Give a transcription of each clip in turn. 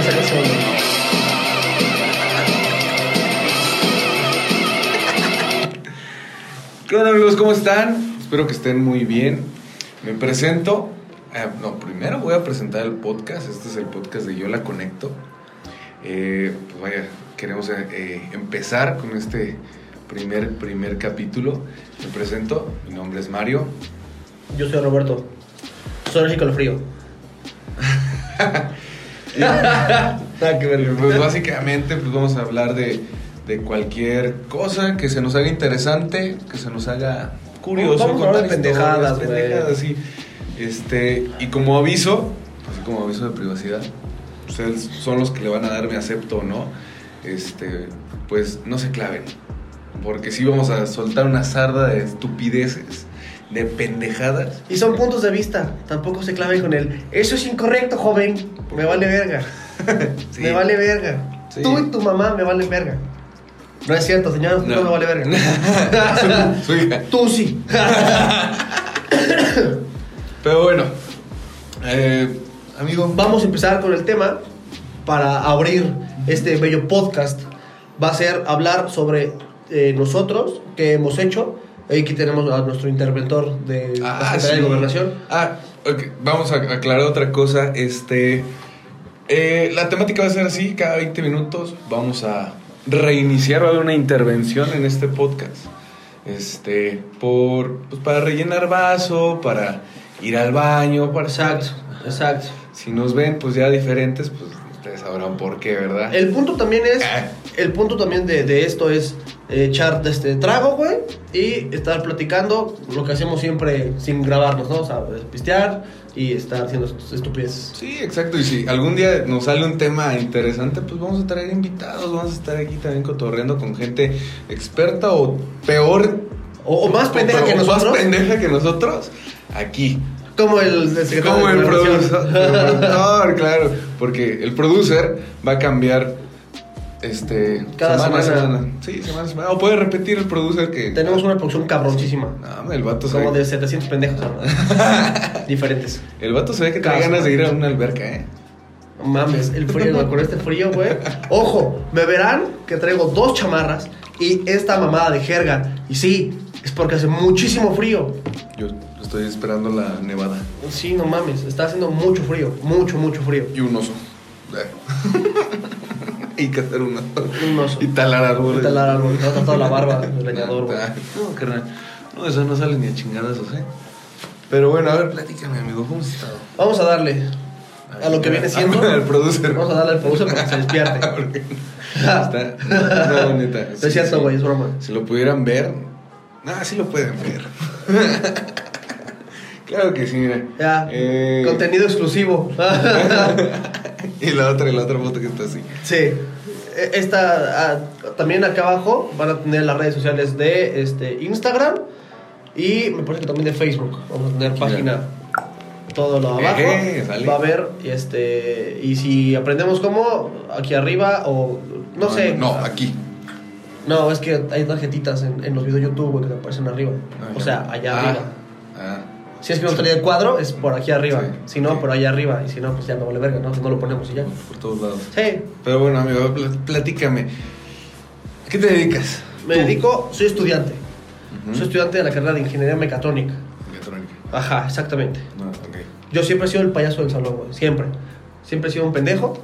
esa canción. ¿Qué onda amigos? ¿Cómo están? Espero que estén muy bien. Me presento. eh, no, primero voy a presentar el podcast. Este es el podcast de Yo la Conecto. Eh, pues vaya, queremos eh, eh, empezar con este primer, primer capítulo. Me presento. Mi nombre es Mario. Yo soy Roberto. Soy alérgico al frío. Pues básicamente pues vamos a hablar de, de cualquier cosa que se nos haga interesante, que se nos haga curioso. Vamos a hablar de contar pendejadas, pendejadas, sí. Este, y como aviso, así como aviso de privacidad, ustedes son los que le van a dar mi acepto o no. Este, pues no se claven. Porque sí vamos a soltar una sarda de estupideces, de pendejadas. Y son puntos de vista. Tampoco se claven con el. Eso es incorrecto, joven. Me vale verga. Sí. Me vale verga. Sí. Tú y tu mamá me valen verga. No es cierto, señor. No, me vale verga. su, su hija. Tú sí. Pero bueno, eh, amigo, Vamos a empezar con el tema para abrir este bello podcast. Va a ser hablar sobre eh, nosotros, que hemos hecho. Aquí tenemos a nuestro interventor de la Ah, Secretaría sí. de Gobernación. Ah, vamos a aclarar otra cosa. Este, eh, la temática va a ser así, cada 20 minutos vamos a reiniciar, va a haber una intervención en este podcast. Este, por, pues para rellenar vaso, para ir al baño, para... Exacto, exacto. Si nos ven, pues ya diferentes, pues ustedes sabrán por qué, ¿verdad? El punto también es, Ah. el punto también de, de esto es echar este trago, güey, y estar platicando lo que hacemos siempre sin grabarnos, ¿no? O sea, pistear y estar haciendo estupideces. Sí, exacto. Y si algún día nos sale un tema interesante, pues vamos a traer invitados, vamos a estar aquí también cotorreando con gente experta o peor. O, o más pendeja o- que o nosotros, Más pendeja que nosotros, aquí. como el, el secretario Como el el productor, claro. Porque el producer va a cambiar este Cada semana a semana. Sí, semana a semana. O puede repetir el producer que. Tenemos una producción cabroncísima. No, el vato se Como de 700 pendejos. Diferentes. El vato se ve que trae ganas de ir semana. a una alberca, ¿eh? No mames, el frío, con este frío, güey. Ojo, me verán que traigo dos chamarras y esta mamada de jerga. Y sí, es porque hace muchísimo frío. Yo estoy esperando la nevada. Sí, no mames, está haciendo mucho frío, mucho, mucho frío. Y un oso. y cazar un oso. Un oso. Y talar árboles. Y talar árbol, no toda la barba del leñador, güey. No, carnal. No, eso no sale ni a chingadazos, ¿eh? Pero bueno, a ver, platícame, amigo, ¿cómo has estado? Vamos a darle a lo que viene siendo. El producer. Vamos a darle al producer para que se despierte. Porque está. No, neta. No es cierto, güey, es broma. Si lo pudieran ver. Ah, sí lo pueden ver. claro que sí, mira. Ya, Eh, contenido exclusivo. y la otra, y la otra foto que está así. Sí. E- Esta, ah, también acá abajo van a tener las redes sociales de este, Instagram y me parece que también de Facebook. Vamos a tener Mira. página todo lo abajo. Va a haber, este, y si aprendemos cómo, aquí arriba o no, sé. No, aquí. No, es que hay tarjetitas en, en los videos de YouTube que te aparecen arriba. Ah, o sea, allá Ah, arriba. Ah. Si es que no salía el cuadro, es por aquí arriba. Sí, si no, por allá arriba. Y si no, pues ya no vale verga, ¿no? No lo ponemos y ya. Por todos lados. Sí. Pero bueno, amigo, pl- platícame. ¿A qué te dedicas? Me Tú. dedico, soy estudiante. Soy estudiante de la carrera de ingeniería mecatrónica. Mecatrónica. Ajá, exactamente. No, ok. Yo siempre he sido el payaso del salón, güey. Siempre. Siempre he sido un pendejo.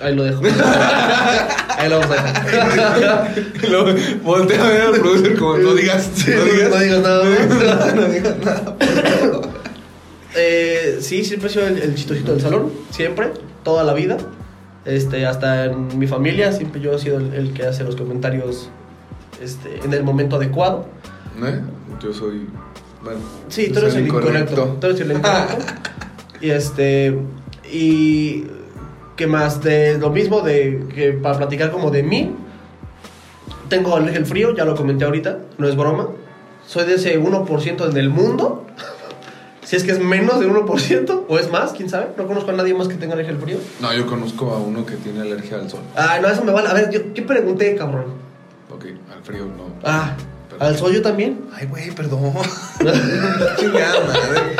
Ahí lo dejo. Ahí lo vamos a dejar. Luego voltea a ver al producer como no digas, Sí, no digas, no digas nada. no digas nada. Eh, sí, siempre he sido el, el chistosito del salón. Siempre. Toda la vida. Este, hasta en mi familia, siempre yo he sido el, el que hace los comentarios este, en el momento adecuado. ¿Eh? Yo soy. Bueno, Sí, tú eres el incorrecto. Tú eres el incorrecto. y este. Y. ¿Qué más? De lo mismo, de que para platicar como de mí. Tengo alergia al frío, ya lo comenté ahorita, no es broma. Soy de ese 1% en el mundo. si es que es menos de 1% o es más, quién sabe. No conozco a nadie más que tenga alergia al frío. No, yo conozco a uno que tiene alergia al sol. Ah, no, eso me vale. A ver, yo, ¿qué pregunté, cabrón? Ok, al frío no. Ah, Perdón. ¿al sol yo también? Ay, güey, perdón. Chingada madre.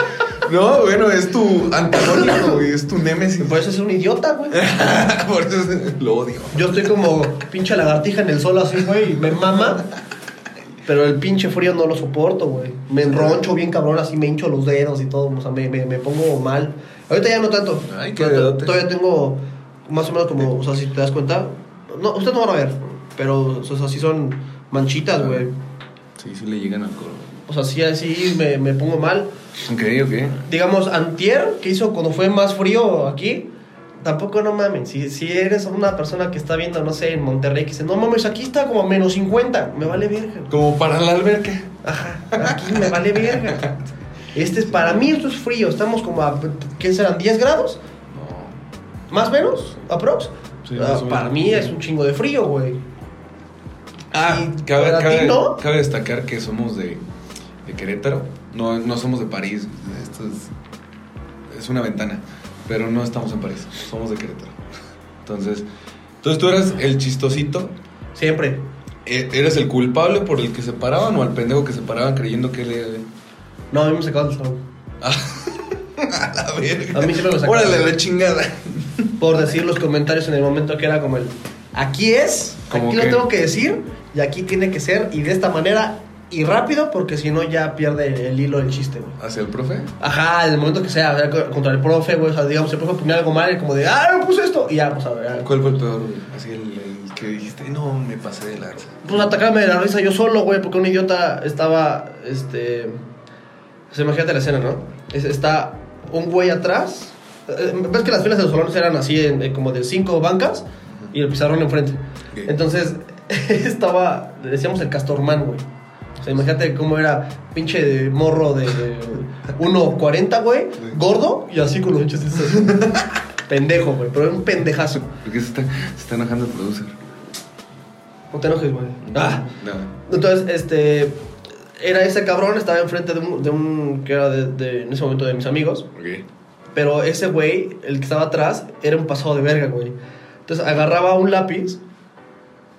No, bueno, es tu antagónico, güey. Es tu némesis. Por eso es un idiota, güey. Por eso es- lo odio. Yo estoy como pinche lagartija en el sol así, güey, me mama. Pero el pinche frío no lo soporto, güey. Me enroncho bien cabrón, así me hincho los dedos y todo. O sea, me, me, me pongo mal. Ahorita ya no tanto. Ay, qué. Todavía tengo más o menos como, o sea, si te das cuenta. No, usted no van a ver. Pero, o sea, sí son manchitas, güey. Sí, sí le llegan al coro. O sea, sí, así me, me pongo mal. Ok, ok. Digamos, antier, que hizo cuando fue más frío aquí, tampoco no mames. Si, si eres una persona que está viendo, no sé, en Monterrey, que dice, no mames, aquí está como a menos 50, me vale verga. Como para la alberca. Ajá, aquí me vale verga. Este es, para mí esto es frío, estamos como a, ¿qué serán? ¿10 grados? No. ¿Más o menos? ¿Aprox? Sí, Ah, para mí es un chingo de frío, güey. Ah, cabe, cabe- ¿no? cabe destacar que somos de, de Querétaro. No, no somos de París. Esto es, es una ventana. Pero no estamos en París. Somos de Querétaro. Entonces, entonces tú eras el chistosito. Siempre. E- ¿Eres el culpable por el que se paraban o al pendejo que se paraban creyendo que él era... No, a mí me sacaban del salón. A la verga. A mí siempre me sacaban. Órale, la chingada. por decir los comentarios en el momento que era como el aquí es, aquí que- lo tengo que decir y aquí tiene que ser y de esta manera y rápido porque si no ya pierde el hilo del chiste, güey. ¿Hacia el profe? Ajá, en el momento que sea, ver, contra el profe, güey, o sea, digamos, el profe ponía algo mal y como de, ah, no puse esto y ya, pues a ver, ¿Cuál fue el peor? güey? Así el, el que dijiste, no, me pasé de lanza. pues atacarme de la risa yo solo, güey, porque un idiota estaba, este, o sea, imagínate la escena, ¿no? Es- está un güey atrás, eh, ves que las filas de los salones eran así, en- en como de cinco bancas y el pizarrón enfrente. Ok. Entonces, estaba, le decíamos el castorman, güey. O sea, imagínate cómo era pinche de morro de, de 1.40, güey, gordo y así con los hinchos así. Pendejo, güey, pero era un pendejazo. ¿Por qué se está, se está enojando el producer? No te enojes, güey. Ah. No. Entonces, este. Era ese cabrón, estaba enfrente de un. De un que era de, de- en ese momento de mis amigos. Pero ese güey, el que estaba atrás, era un pasado de verga, güey. Entonces agarraba un lápiz.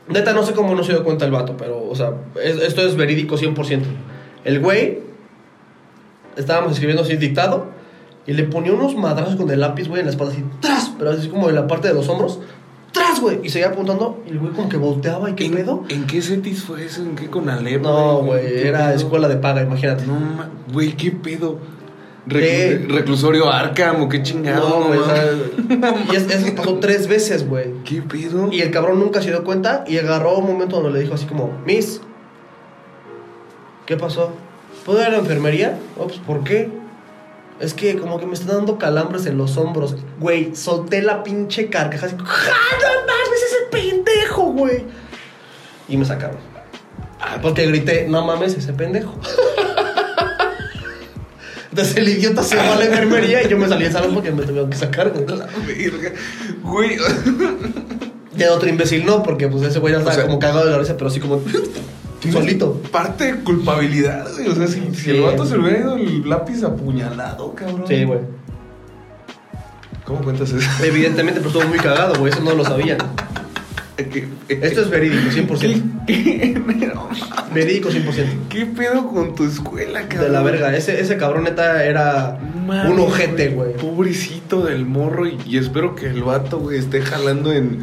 Neta, no sé cómo no se dio cuenta el vato, pero, o sea, es- esto es verídico 100%. El güey. Estábamos escribiendo así dictado. Y le ponía unos madrazos con el lápiz, güey, en la espalda, así, ¡tras! Pero así como en la parte de los hombros, ¡tras, güey! Y seguía apuntando. Y el güey, como que volteaba, ¿y qué ¿En, pedo? ¿En qué setis fue eso? ¿En qué con Alep? No, güey, era escuela de paga, imagínate. No, güey, ¿qué pedo? ¿Qué? Reclusorio Arkham o qué chingado. No, güey, o ma? sea, y es- eso pasó tres veces, güey. ¿Qué pedo? Y el cabrón nunca se dio cuenta y agarró un momento donde le dijo así como, Miss, ¿qué pasó? ¿Puedo ir a la enfermería? Oh, pues, ¿por qué? Es que como que me están dando calambres en los hombros. Güey, solté la pinche carcajada así, ¡Ja, no mames, ese pendejo, güey! Y me sacaron. Ah, Porque grité, no mames, ese pendejo. Entonces el idiota se va a la enfermería y yo me salí del salón porque me tuvieron que sacar, güey. La verga. Güey. De otro imbécil no, porque pues ese güey ya estaba O sea- como cagado de la risa, pero así como solito. Parte de culpabilidad, güey. O sea, si, el vato se le hubiera ido el lápiz apuñalado, cabrón. Sí, güey. ¿Cómo cuentas eso? Evidentemente, pero estuvo muy cagado, güey. Eso no lo sabían. Esto es verídico, 100%. Pero, Verídico, 100%. ¿Qué pedo con tu escuela, cabrón? De la verga. Ese, ese cabrón neta era un ojete, güey. Pobrecito del morro y, y espero que el vato, güey, esté jalando en,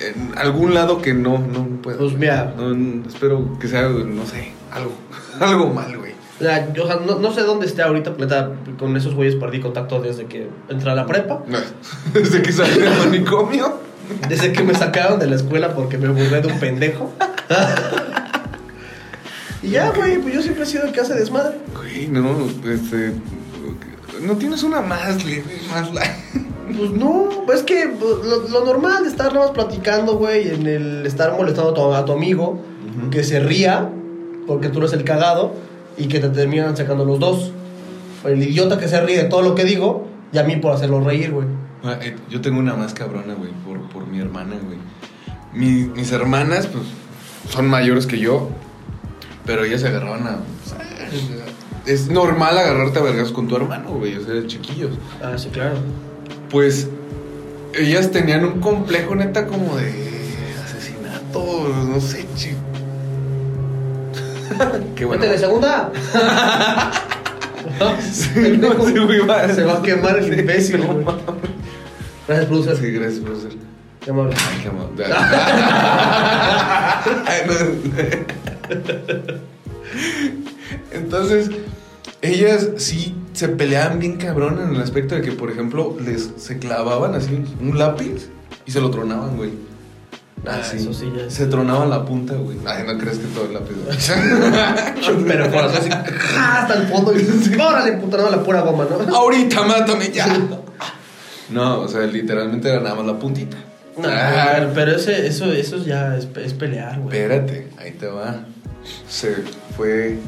en algún lado que no, no pueda. Pues mira. No, no, espero que sea, no sé, algo, algo mal, güey. O sea, yo, o sea, no, no sé dónde esté ahorita, neta, con esos güeyes perdí contacto desde que entré a la prepa. Desde que salí del manicomio. Desde que me sacaron de la escuela porque me burlé de un pendejo. y ya, güey, pues yo siempre he sido el que hace desmadre. Güey, no, este. No tienes una más leve, más la. Pues no, es que pues, lo, lo normal de estar nada más platicando, güey, en el estar molestando a tu, a tu amigo, que se ría, porque tú eres el cagado, y que te terminan sacando los dos. El idiota que se ríe de todo lo que digo, y a mí por hacerlo reír, güey. Ah, eh, Yo tengo una más cabrona, güey, por, por mi hermana, güey. Mi- mis hermanas, pues, son mayores que yo, pero ellas se agarraban a... Es normal agarrarte a vergas con tu hermano, güey, o sea, chiquillos. Ah, sí, claro. Pues, ellas tenían un complejo neta como de asesinato, no sé, chi... Qué bueno. De segunda. Sí, güey. Se va a quemar el imbécil, güey. Gracias, producer. Sí, gracias, profesor. Qué amable. Ay, qué amable. Ay, no. Entonces, ellas sí se peleaban bien cabrón en el aspecto de que, por ejemplo, les se clavaban así un lápiz y se lo tronaban, güey. Ah, eso sí ya Se tronaban la punta, güey. Ay, no crees que todo el lápiz. Pero por así, ¡ah! hasta el fondo. Y, órale, puta, no, la pura goma, ¿no? Ahorita mátame ya. No, o sea, literalmente era nada más la puntita. No, Ah, pero, pero ese, eso, eso ya es, es pelear, güey. Espérate, ahí te va. Se fue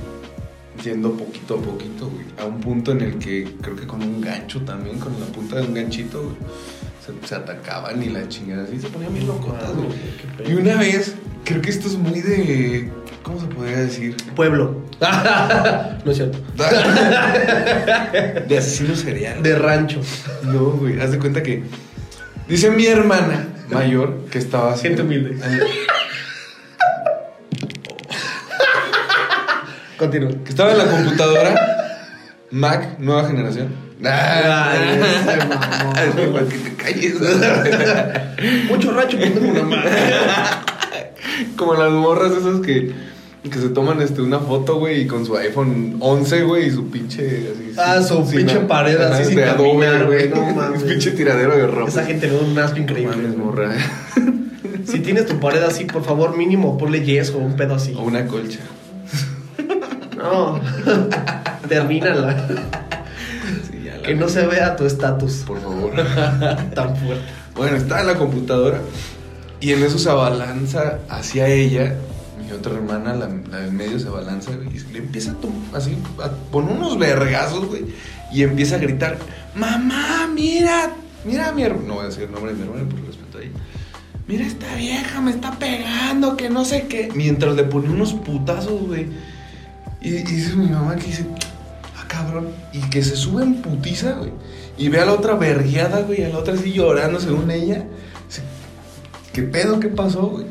yendo poquito a poquito, güey. A un punto en el que creo que con un gancho también, con la punta de un ganchito, güey, se, se atacaban y la chingada así se ponían bien locotas, Ah, güey. Y una vez, creo que esto es muy de. ¿Cómo se podría decir? Pueblo. no es cierto. De asesino serial. De rancho. No, güey, haz de cuenta que. Dice mi hermana mayor que estaba así. Gente humilde. Continúa. Que estaba en la computadora Mac, nueva generación. Que te calles. Mucho tengo una madre. Como las morras esas que, que se toman este, una foto, güey, y con su iPhone 11, güey, y su pinche. Así, Ah, su sin- pinche sin- pared así sin de Adobe, caminar, güey. güey, no mames. Su pinche tiradero de ropa. Esa gente le da un asco No increíble. mames, morra. Si tienes tu pared así, por favor, mínimo, ponle yeso, un pedo así. O una colcha. No. Termínala. La- Que no se vea tu estatus Por favor. tan fuerte. Bueno, estaba en la computadora y en eso se abalanza hacia ella. Mi otra hermana, la, la del medio, se abalanza y le empieza a tom- así, a poner unos vergazos, güey. Y empieza a gritar: Mamá, mira, mira a mi hermano. No voy a decir el nombre de mi hermana por respeto a ella. Mira, esta vieja me está pegando, que no sé qué. Mientras le pone unos putazos, güey. Y, y dice mi mamá que dice, cabrón. Y que se sube en putiza, güey. Y ve a la otra vergueada, güey. A la otra así llorando según ella. Dice, ¿Qué pedo? ¿Qué pasó, güey?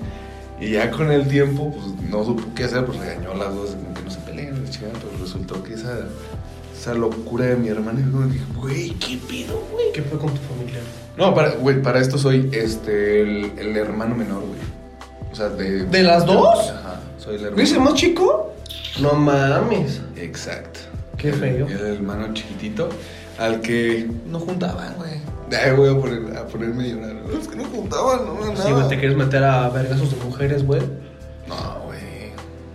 Y ya con el tiempo, pues no supo qué hacer, pues regañó a las dos, como que no se peleen, la chingada, pero resultó que esa, esa locura de mi hermana, dije, güey, ¿qué pedo, güey? ¿Qué fue con tu familia? No, para, güey, para esto soy este, el, el hermano menor, güey. O sea, de... ¿De las dos? Ajá, soy el hermano. ¿Ves el más chico? No mames. Exacto. Qué feo. El, el hermano chiquitito al que no juntaban, güey. Ay, voy a, poner, a ponerme a llorar. Es que no juntaban, no, nada. Si güey, te quieres meter a vergazos de mujeres, güey. No, güey.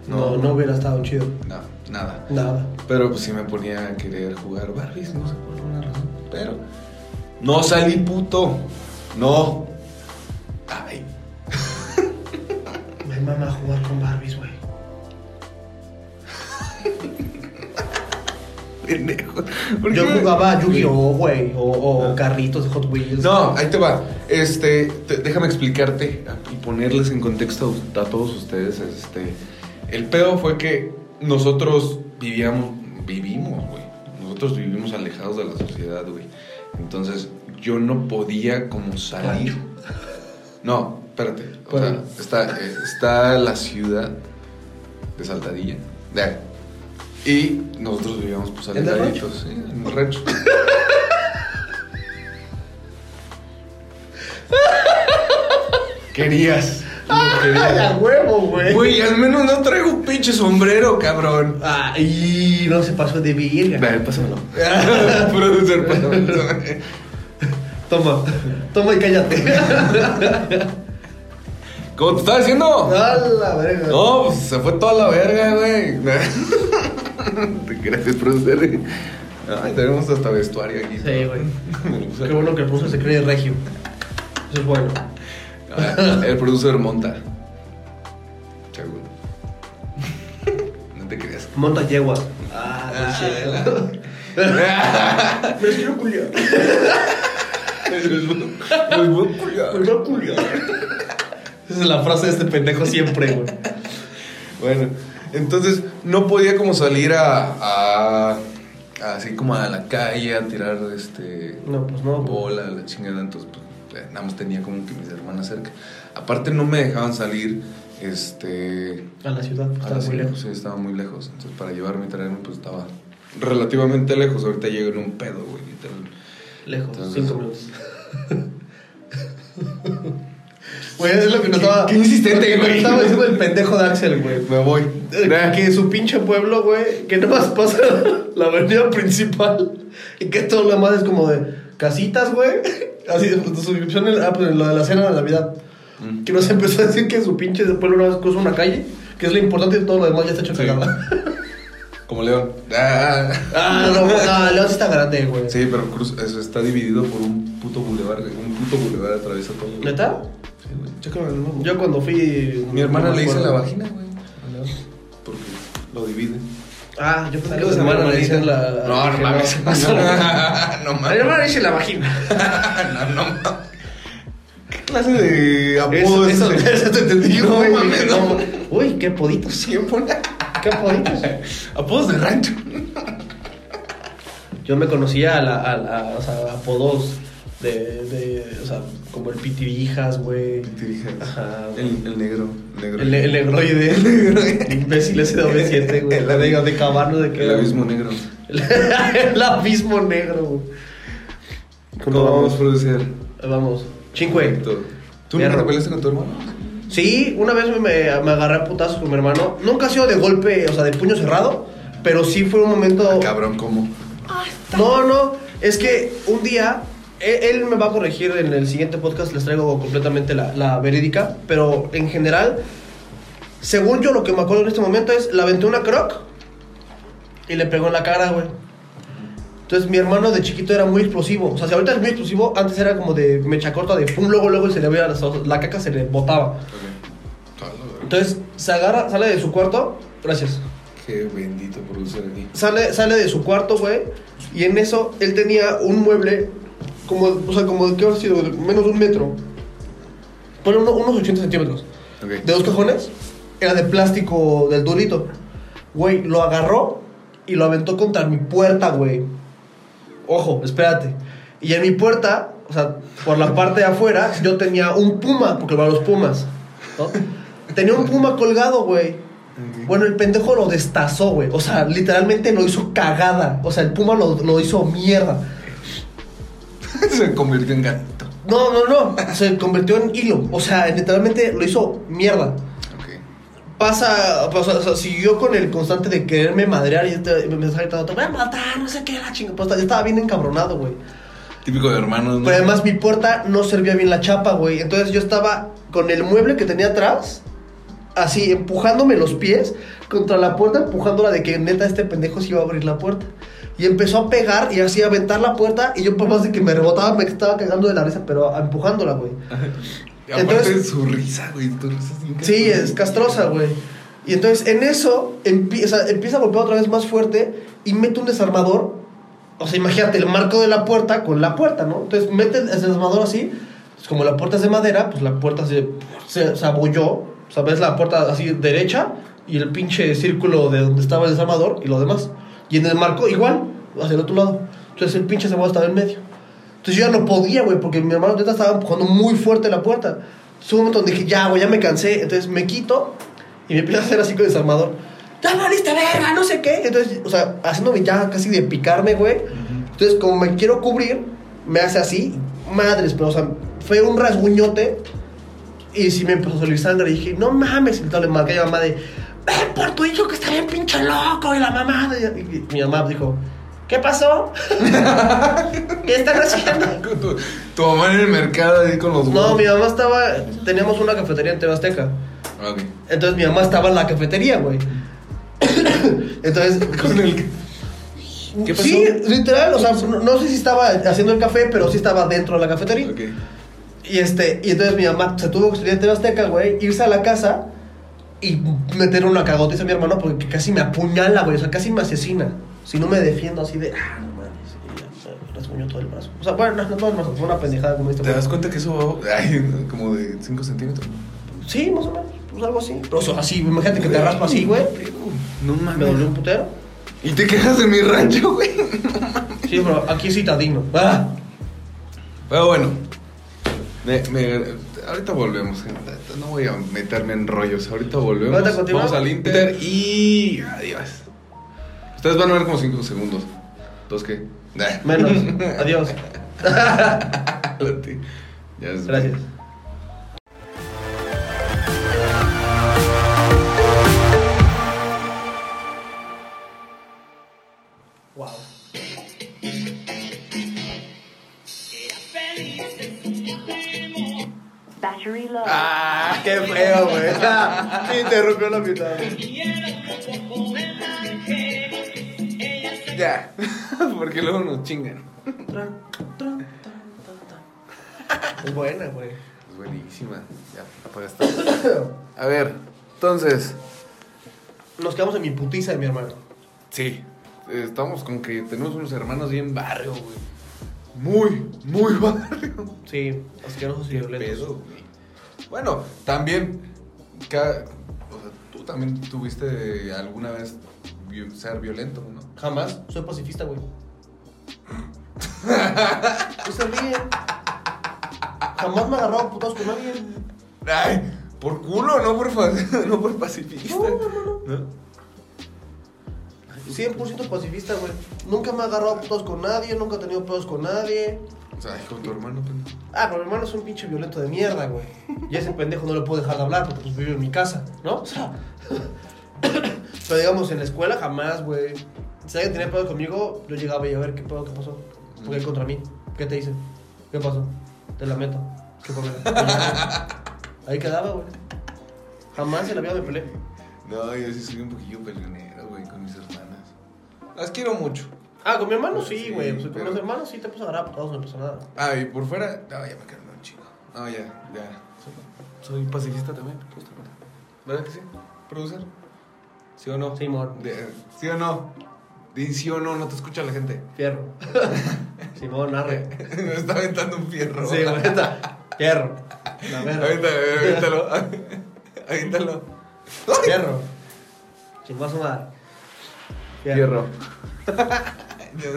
No, no hubiera estado chido. No, nada. Nada. Pero pues sí me ponía a querer jugar Barbies, no sé por alguna razón. Pero no salí puto. No. Ay. Me mama jugar con Barbies, güey. Pendejo. ¿Por Yo qué? jugaba Yu-Gi-Oh, güey. O, o carritos de Hot Wheels. No, ahí te va. Este, te- déjame explicarte y ponerles en contexto a todos ustedes. Este, el pedo fue que nosotros vivíamos, vivimos, güey. Nosotros vivimos alejados de la sociedad, güey. Entonces, yo no podía como salir. No, espérate. O sea, está, eh, está la ciudad de Saltadilla. De ahí. Y nosotros vivíamos pues ¿En el alejaditos, sí, en el rancho. Querías. lo ¡Ay, a huevo, güey! Güey, al menos no traigo un pinche sombrero, cabrón. Ay, no se pasó de virga. Dale, pásamelo. Producer, pásamelo. Toma, toma y cállate. ¿Cómo te estaba diciendo? A la verga. No, pues se fue toda la verga, güey. Te crees, producer. Ay, tenemos hasta vestuario aquí. Sí, güey. Me Qué bueno que el profesor se cree regio. Eso es bueno. Ah, El producer monta. Seguro. No te creas. Monta yegua. Ah, no es cierto. Me quiero culiar. Muy buen culiao. Me quiero culiar. Esa es la frase de este pendejo siempre, güey. Bueno, entonces no podía como salir a, así como a la calle a tirar este No, pues no. güey. bola, la chingada, entonces pues, eh, nada más tenía como que mis hermanas cerca. Aparte no me dejaban salir este A la ciudad, a está la muy ciudad, lejos. sí, estaba muy lejos, entonces para llevarme y traerme pues estaba relativamente lejos. Ahorita llego en un pedo, güey, literal. Lejos, Entonces- cinco minutos. Güey, es lo que nos estaba. qué insistente, güey. estaba diciendo el pendejo de Axel, güey. Me voy. Eh, Que su pinche pueblo, güey, que nomás pasa la avenida principal y que todo lo demás es como de casitas, güey. Así, de suscripción, en- ah, pues lo de la cena de Navidad. Mm. Que nos empezó a decir que su pinche pueblo una vez cruza una calle, que es lo importante y todo lo demás ya está hecho Sí. cagada. Como León. Ah. Ah, no, no, León sí está grande, güey. Sí, pero Cruz eso está dividido por un puto bulevar. Un puto bulevar atraviesa todo. güey. ¿Neta? Sí, güey. Chécalo el mapa. Yo cuando fui. Mi hermana le dice la vagina, güey. a León, Porque lo divide. Ah, yo pensé que mi hermana le dicen la. No, no mames. no, No, no. no A mi hermana le mames. dice la vagina. No, no mames. ¿Qué clase de apodo Eso, es eso, te entendí, No güey. mames, no. No. Uy, qué poditos. Siempre. Qué poditos. Apodos de rancho. Yo me conocía a, la, a, la- o sea, apodos de, de. O sea, como el pitirijas, güey. Ajá. El, el negro. negro. El, el negroide. El imbécil ese de OV7, güey. El La de, de Cabano de que. El abismo negro. el abismo negro, güey. ¿Cómo vamos a producir? Vamos. Chingue. ¿Tú te peleaste con tu hermano? Sí, una vez me, me, agarré a putazos con mi hermano. Nunca ha sido de golpe, o sea, de puño cerrado. Pero sí fue un momento. Cabrón, ¿cómo? No, no. Es que un día. Él, él me va a corregir en el siguiente podcast. Les traigo completamente la, la verídica. Pero en general. Según yo, lo que me acuerdo en este momento es. Le aventé una croc. Y le pegó en la cara, güey. Entonces mi hermano de chiquito era muy explosivo. O sea, si ahorita es muy explosivo, antes era como de mecha corta, de pum, luego, luego se le veía las- la caca se le botaba. Entonces se agarra, sale de su cuarto. Gracias. Qué bendito producer aquí. Sale, sale de su cuarto, güey. Y en eso él tenía un mueble, como, o sea, como de qué habrá sido, menos de un metro. Bueno, uno- unos 80 centímetros. De dos cajones. Era de plástico del durito. Güey, lo agarró y lo aventó contra mi puerta, güey. Ojo, espérate. Y en mi puerta, o sea, por la parte de afuera, yo tenía un puma, porque van los pumas, ¿no? Tenía un puma colgado, güey. Bueno, el pendejo lo destazó, güey. O sea, literalmente lo hizo cagada. O sea, el puma lo, lo hizo mierda. Se convirtió en gatito. No, no, no. Se convirtió en hilo. O sea, literalmente lo hizo mierda. Pasa, pasa- o sea, siguió con el constante de quererme madrear y este- me estaba gritando, te voy a matar, no sé qué, la chinga. Pues, estaba bien encabronado, güey. Típico de hermanos, ¿no? Pero además mi puerta no servía bien la chapa, güey. Entonces yo estaba con el mueble que tenía atrás, así, empujándome los pies contra la puerta, empujándola de que neta este pendejo se iba a abrir la puerta. Y empezó a pegar y así a aventar la puerta y yo por más de que me rebotaba me estaba cagando de la risa, pero empujándola, güey. Y aparte Entonces- su risa, güey. Tu risa es Sí, es castrosa, güey. Y entonces en eso empie- o sea, empieza a golpear otra vez más fuerte y mete un desarmador. O sea, imagínate el marco de la puerta con la puerta, ¿no? Entonces mete el desarmador así. Pues como la puerta es de madera, pues la puerta se, se, se abolló. O sea, ves la puerta así derecha y el pinche círculo de donde estaba el desarmador y lo demás. Y en el marco igual, hacia el otro lado. Entonces el pinche desarmador estaba en medio. Entonces yo ya no podía, güey, porque mi hermano neta estaba empujando muy fuerte la puerta. Entonces un momento donde dije, ya, güey, ya me cansé. Entonces me quito y me empiezo a hacer así con el desarmador. Ya valiste verga, no sé qué. Entonces, o sea, haciéndome ya casi de picarme, güey. Entonces, como me quiero cubrir, me hace así. Madres, pero, o sea, fue un rasguñote. Y sí me empezó a salir sangre. Y dije, no mames. Y le marqué a mi mamá de, ven por tu hijo que está bien pinche loco. Y la mamá. Y, y mi mamá dijo, ¿qué pasó? ¿Qué están haciendo? Tu, tu mamá en el mercado ahí con los No, huevos. mi mamá estaba. Teníamos una cafetería en Tebasteca. Ok. Entonces mi mamá estaba en la cafetería, güey. Entonces. Con el. ¿Qué pasó? Sí, literal, o sea, no, no sé si estaba haciendo el café, pero sí estaba dentro de la cafetería. Ok. Y este, y entonces mi mamá se tuvo que salir de Tebasteca, güey, irse a la casa y meter una cagotiza a mi hermano porque casi me apuñala, güey, o sea, casi me asesina. Si no me defiendo así de, ah, no mames, me rasguñó todo el brazo. O sea, bueno, no, no todo el brazo, fue una pendejada como este. ¿Te das cuenta que eso ay, como de 5 centímetros? Sí, más o menos, pues algo así. Pero, o sea, así, imagínate que te raspa así, güey. No Me mames. dolió un putero. Y te quejas de mi rancho, güey. Sí, pero aquí es citadino. Ah. Pero bueno. Me, me- ahorita volvemos. gente. No voy a meterme en rollos. Ahorita volvemos. Vamos al Inter y adiós. Ustedes van a ver como 5 segundos. ¿Dos qué? Menos. Adiós. Lati. Ya es- Gracias. Wow. Battery low. Ah, qué feo, güey. Interrumpió la mitad. Ya. Porque luego nos chingan. Es buena, güey. Es buenísima. Ya, apaga esta. A ver, entonces. Nos quedamos en mi putiza de mi hermano. Sí. Estamos con que tenemos unos hermanos bien barrio, güey. Muy, muy barrio. Sí, asquerosos y violentos. Bueno, también. o sea, tú también tuviste alguna vez ser violento, ¿no? Jamás. Soy pacifista, güey. Está bien. Jamás me he agarrado a putos con nadie. Ay, por culo, no por, no por pacifista. No, no, no, ¿No? 100% pacifista, güey. Nunca me he agarrado a putos con nadie, nunca he tenido pedos con nadie. O sea, con tu hermano, pendejo. Ah, pero mi hermano es un pinche violento de mierda, güey. Y ese pendejo no le puedo dejar de hablar porque pues vive en mi casa, ¿no? O sea. Pero digamos, en la escuela jamás, güey. Si alguien tenía pedo conmigo, yo llegaba y a ver qué pedo, qué pasó. ¿Por qué contra mí? ¿Qué te hice? ¿Qué pasó? Te lamento. ¿Qué problema? Ahí quedaba, güey. Jamás en la vida me peleé. No, yo sí soy un poquillo peleonero, güey, con mis hermanas. Las quiero mucho. Ah, con mi hermano Sí, sí, güey. Pues, con pero- los hermanos sí te agarrar a putados, no pasa nada. Ah, y por fuera, no, ya me quedo un chingo. No, ya, ya. Soy, soy pacifista también, justamente. ¿Verdad que sí? ¿Producer? ¿Sí o no? Sí, amor. De- ¿Sí o no? Di sí o no, no te escucha la gente. Fierro. Simón, arre. Me está aventando un fierro. Sí, neta. Fierro. La verga. Avéntalo, avéntalo. Fierro. Chingazo madre.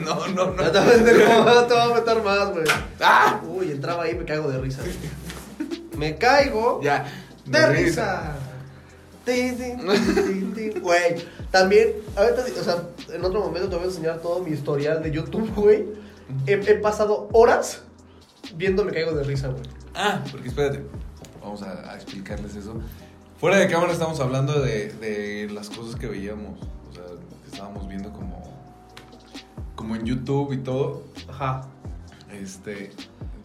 No, no, no. No no te voy a meter más, güey. ¡Ah! Uy, entraba ahí y me caigo de risa. Me caigo Ya. de risa. Güey, también, ahorita, o sea, en otro momento te voy a enseñar todo mi historial de YouTube, güey. He, he pasado horas viendo Me Caigo de Risa, güey. Ah, porque espérate. Vamos a, a explicarles eso. Fuera de cámara estamos hablando de, de las cosas que veíamos. O sea, que estábamos viendo como. Como en YouTube y todo. Ajá. Este.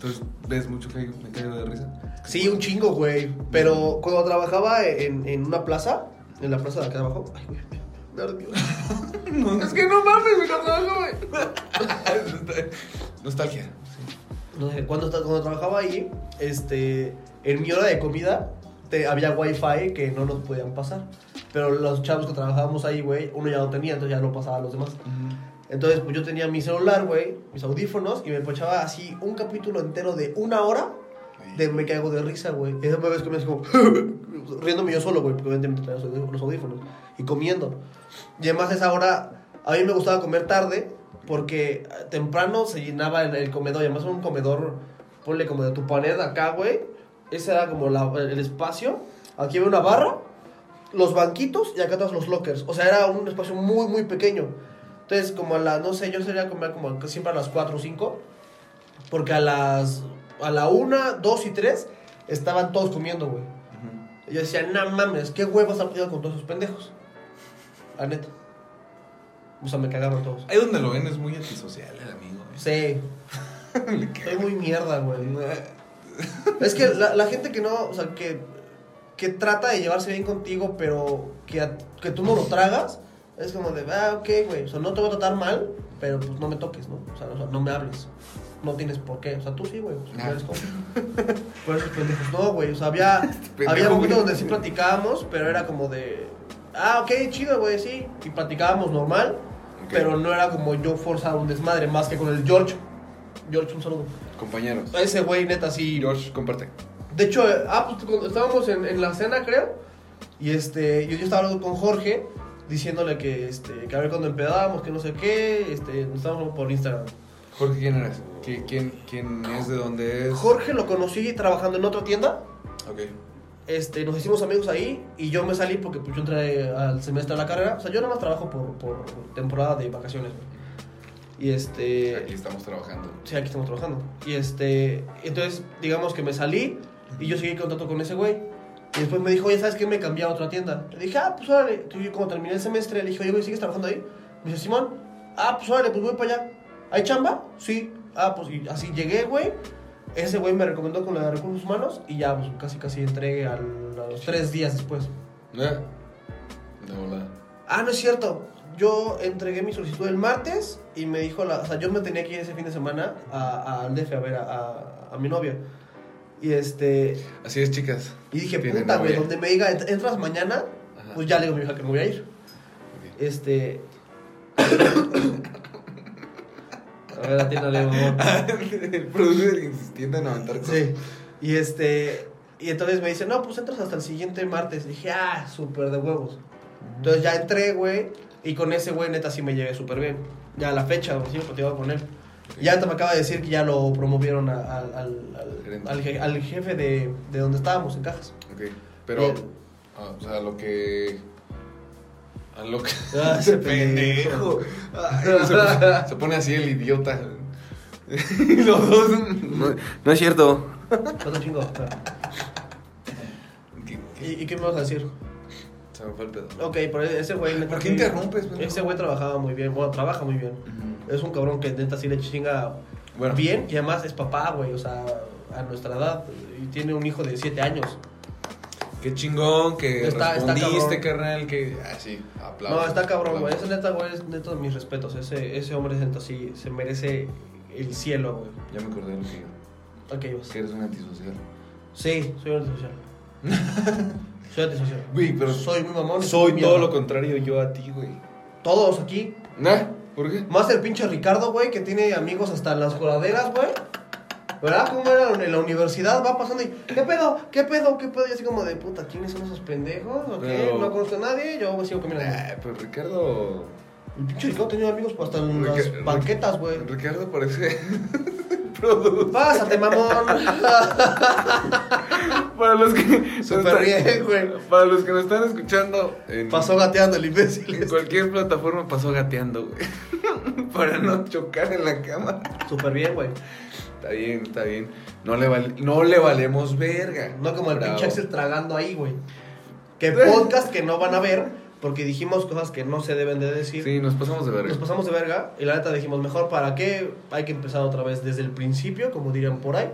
Entonces, ¿ves mucho que me caigo de risa? Sí, un chingo, güey. Pero cuando trabajaba en, en una plaza, en la plaza de acá abajo. Ay, güey, me ardió. es que no mames, me trabajo, güey. Nostalgia. No sé, cuando, cuando trabajaba ahí, este, en mi hora de comida te- había wifi que no nos podían pasar. Pero los chavos que trabajábamos ahí, güey, uno ya no tenía, entonces ya no pasaba a los demás. Entonces, pues yo tenía mi celular, güey, mis audífonos, y me echaba así un capítulo entero de una hora de Me Caigo de Risa, güey. Esa vez que me como riéndome yo solo, güey, porque obviamente me traía los- audífonos y comiendo. Y además esa hora, a mí me gustaba comer tarde porque temprano se llenaba el, el comedor, y además un comedor, ponle como de tu pared acá, güey. Ese era como la- el espacio. Aquí había una barra, los banquitos y acá atrás los lockers. O sea, era un espacio muy, muy pequeño. Entonces, como a la, no sé, yo sería comer como siempre a las 4 o 5. Porque a las, a la 1, 2 y 3 estaban todos comiendo, güey. Y yo decía, no mames, qué huevos están pidiendo con todos esos pendejos. La neta. O sea, me cagaron todos. Ahí donde lo ven es muy antisocial el amigo. ¿eh? Sí, soy muy mierda, güey. Es que la, la gente que no, o sea, que, que trata de llevarse bien contigo, pero que, que tú no lo tragas, es como de, ah, ok, güey, o sea, no te voy a tratar mal, pero pues no me toques, ¿no? O sea, o sea, no me hables. No tienes por qué. O sea, tú sí, güey. pues, Ah. eres como- Pero esos pendejos no, güey. O sea, había, pendejo, había momentos donde sí platicábamos, pero era como de, ah, ok, chido, güey, sí. Y platicábamos normal, Ok. pero no era como yo forzar un desmadre más que con el George. George, un saludo. Compañeros. Ese güey, neta, sí. George, comparte. De hecho, eh, ah, pues estábamos en, en la cena, creo. Y este, yo, yo estaba hablando con Jorge, diciéndole que, este, que a ver cuando empedábamos, que no sé qué. Este, nos estábamos por Instagram. Jorge, ¿quién eres? ¿Qui- ¿Quién, quién es? ¿De dónde es? Jorge lo conocí trabajando en otra tienda. Ok. este, nos hicimos amigos ahí y yo me salí porque pues, yo entré al semestre de la carrera. O sea, yo nada más trabajo por, por temporada de vacaciones. Y este... Aquí estamos trabajando. Sí, aquí estamos trabajando. Y este, entonces, digamos que me salí y yo seguí en contacto con ese güey. Y después me dijo, oye, ¿sabes qué? Me cambié a otra tienda. Le dije, ah, pues órale. Entonces, yo como terminé el semestre, le dije, oye, güey, ¿sigues trabajando ahí? Me dice, Simón, ah, pues órale, pues voy para allá. ¿Hay chamba? Sí. Ah, pues y así llegué, güey. Ese güey me recomendó con la de recursos humanos y ya, pues casi, casi entré al- a los tres días después. ¿Eh? De volada. Ah, no es cierto. Yo entregué mi solicitud el martes y me dijo, la, o sea, yo me tenía que ir ese fin de semana a- al DF a ver a, a- a mi novia. Y este, Así es, chicas. y dije, puta, güey, donde me diga, "Ent- entras mañana, Ajá. pues ya le digo a mi hija que me voy a ir. Este. a ver, atiéndale, mamá. el producer insistiendo en aventar cosas. Sí. Y este. Y entonces me dice, no, pues entras hasta el siguiente martes. dije, ah, súper de huevos. Entonces ya entré, güey. Y con ese güey, neta, sí me llevé súper bien. Ya a la fecha, sí me platicaba con él. Y ahorita me acaba de decir que ya lo promovieron a- al, al, al, Gerente. al je- al jefe de, de donde estábamos, en cajas. Ok. Pero, ah, o sea, lo que. A lo que. Ah, ese pendejo. pendejo. Ay, se, pone, se pone así el idiota. Los dos. No, no es cierto. Otro chingo. espera. ¿Qué- qué? ¿Y, ¿Y qué me vas a decir? Se me fue el pedo. Ok, pero ese güey. ¿Por qué interrumpes, pendejo? Ese güey trabajaba muy bien. Bueno, trabaja muy bien. Es un cabrón que neta sí le chinga Bueno. bien y además es papá, güey, o sea, a nuestra edad y tiene un hijo de 7 años. Qué chingón que Está- está respondiste, cabrón. carnal. Que. Ah, sí, aplausos. no, está cabrón, güey. Ese neta, güey, es neta mis respetos. Ese, ese hombre neta sí se merece el cielo, güey. Ya me acordé de lo que iba. ¿A qué ibas? Que eres un antisocial. Sí, soy antisocial. soy antisocial. Güey, pero. soy muy mamón. Soy todo mierda. lo contrario yo a ti, güey. Todos aquí. ¿Nah? ¿Por qué? Más el pinche Ricardo, güey, que tiene amigos hasta en las coladeras, güey. ¿Verdad? ¿Cómo era en la universidad? Va pasando y, ¿qué pedo? ¿Qué pedo? ¿Qué pedo? Y así como de, puta, ¿quiénes son esos pendejos? ¿O qué? Pero- No conozco a nadie, yo sigo caminando. Ah, pero Ricardo. El pinche Ricardo tenía amigos hasta en Rica- las banquetas, güey. Ricardo parece. Pásate, mamón. Para los que. Súper bien, güey. Para los que nos están escuchando. En, Pasó gateando el imbécil. En cualquier plataforma pasó gateando, güey. Para no chocar en la cama. Súper bien, güey. Está bien, está bien. No le, vale- no le valemos verga. No como el Bravo. pinche Axel tragando ahí, güey. Que podcast que no van a ver porque dijimos cosas que no se deben de decir. Sí, nos pasamos de verga. Nos pasamos de verga y la neta dijimos, mejor para qué, hay que empezar otra vez desde el principio, como dirían por ahí.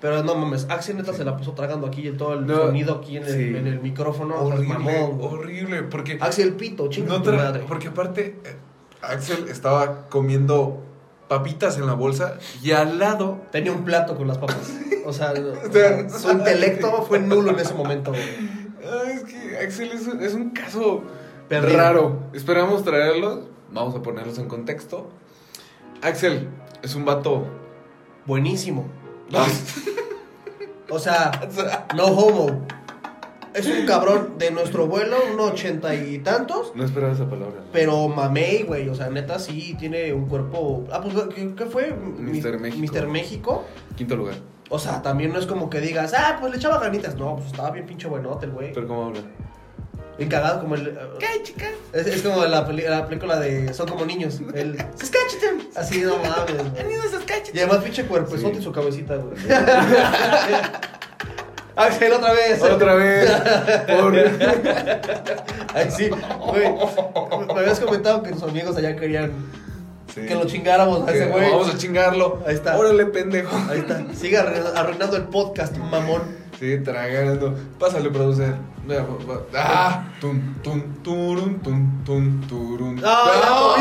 Pero no mames, Axel neta se la pasó tragando aquí todo el No, sonido aquí en el, sí. en el micrófono. Horrible, mamón, horrible. Porque. Axel Pito, chinga No madre. porque aparte, eh, Axel estaba comiendo papitas en la bolsa y al lado. Tenía un plato con las papas. O sea, o sea, su intelecto fue nulo en ese momento, güey. Ay, es que Axel es un, es un caso Perdido. raro. Esperamos traerlos. Vamos a ponerlos en contexto. Axel es un vato. Buenísimo. O sea, no homo. Es un cabrón de nuestro vuelo, un ochenta y tantos. No esperaba esa palabra. Pero mamey, güey, o sea, neta sí tiene un cuerpo. Ah, pues, ¿qué, qué fue? Mi- Mr. México. Mr. México. Quinto lugar. O sea, también no es como que digas, ah, pues le echaba ganitas. No, pues estaba bien pinche buenote el güey. Pero ¿cómo habla? Bien cagado como el. ¿Qué, chicas? Es, es como la, peli- la película de Son como niños. El. Saskatchewan. Así, no mames, güey. Han ido a Saskatchewan. Y además pinche cuerpezote Sí. y su cabecita, güey. Axel, otra vez. Otra vez. Por... Ay, sí, güey. Me habías comentado que tus amigos allá querían Sí. que lo chingáramos a ese güey. Vamos a chingarlo. Ahí está. Órale, pendejo. Ahí está. Sigue arruin- arruinando el podcast, mamón. Sí, tragando. Pásale, producer. Vea, va- va. Ah, tum, tum, turun, tum, tum, turun. Ah,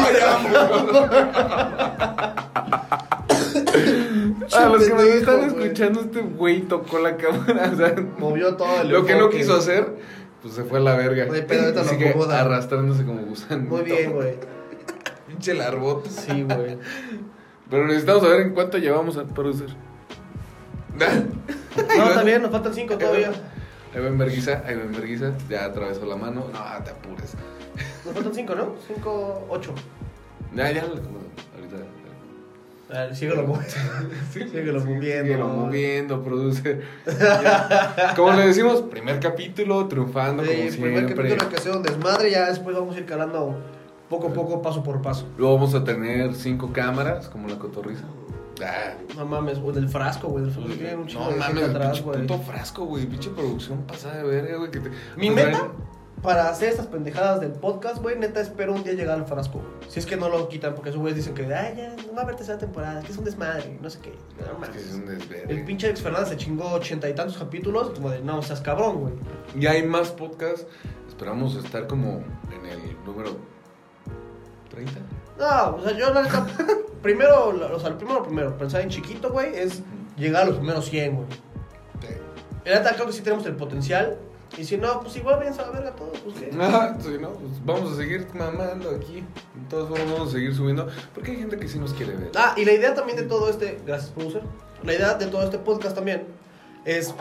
A los que me están escuchando, este güey tocó la cámara. O sea, Movió todo el lo que no quiso hacer, pues se fue a la verga. Güey, pero ahorita lo sigue acomoda. arrastrándose como gusano. Muy bien, güey. Pinche larbot. Sí, güey. Pero necesitamos saber en cuánto llevamos al producer. No, bien, nos faltan cinco todavía. Ahí va en verguiza, ahí va en verguiza. Ya atravesó la mano. No, te apures. Nos faltan cinco, ¿no? Cinco, ocho. Ya, ya. Ahorita. A ver, síguelo moviendo. síguelo moviendo. Síguelo moviendo, produce. Ya. Como le decimos, primer capítulo, triunfando Sí, como primer capítulo que sea un desmadre, ya después vamos a ir calando poco a poco, paso por paso. Luego vamos a tener cinco cámaras, como la cotorriza. Ah, No mames, güey, del frasco, güey. Del frasco un chingo no de mames, atrás, güey. puto frasco, güey. Pinche producción pasada de verga, güey. que te- Mi Pues, meta traen- para hacer estas pendejadas del podcast, güey, neta espero un día llegar al frasco. Si es que no lo quitan, porque esos güeyes dicen que, ay, ya, no va a haber tercera temporada, que es un desmadre, no sé qué. No Es que es mames. un desvergue. El pinche Alex Fernández se chingó ochenta y tantos capítulos, como de, no, seas cabrón, güey. Y hay más podcasts. Esperamos estar como en el número 30. No, o sea, yo la neta, primero, o sea, lo primero, primero, pensar en chiquito, güey, es llegar a los primeros 100, güey. La neta, creo que sí tenemos el potencial. Y si no, pues igual vienes a la verga todo, pues qué. Ah, sí, no, pues vamos a seguir mamando aquí. Formas, vamos a seguir subiendo. Porque hay gente que sí nos quiere ver. Ah, y la idea también de todo este, gracias producer, la idea de todo este podcast también es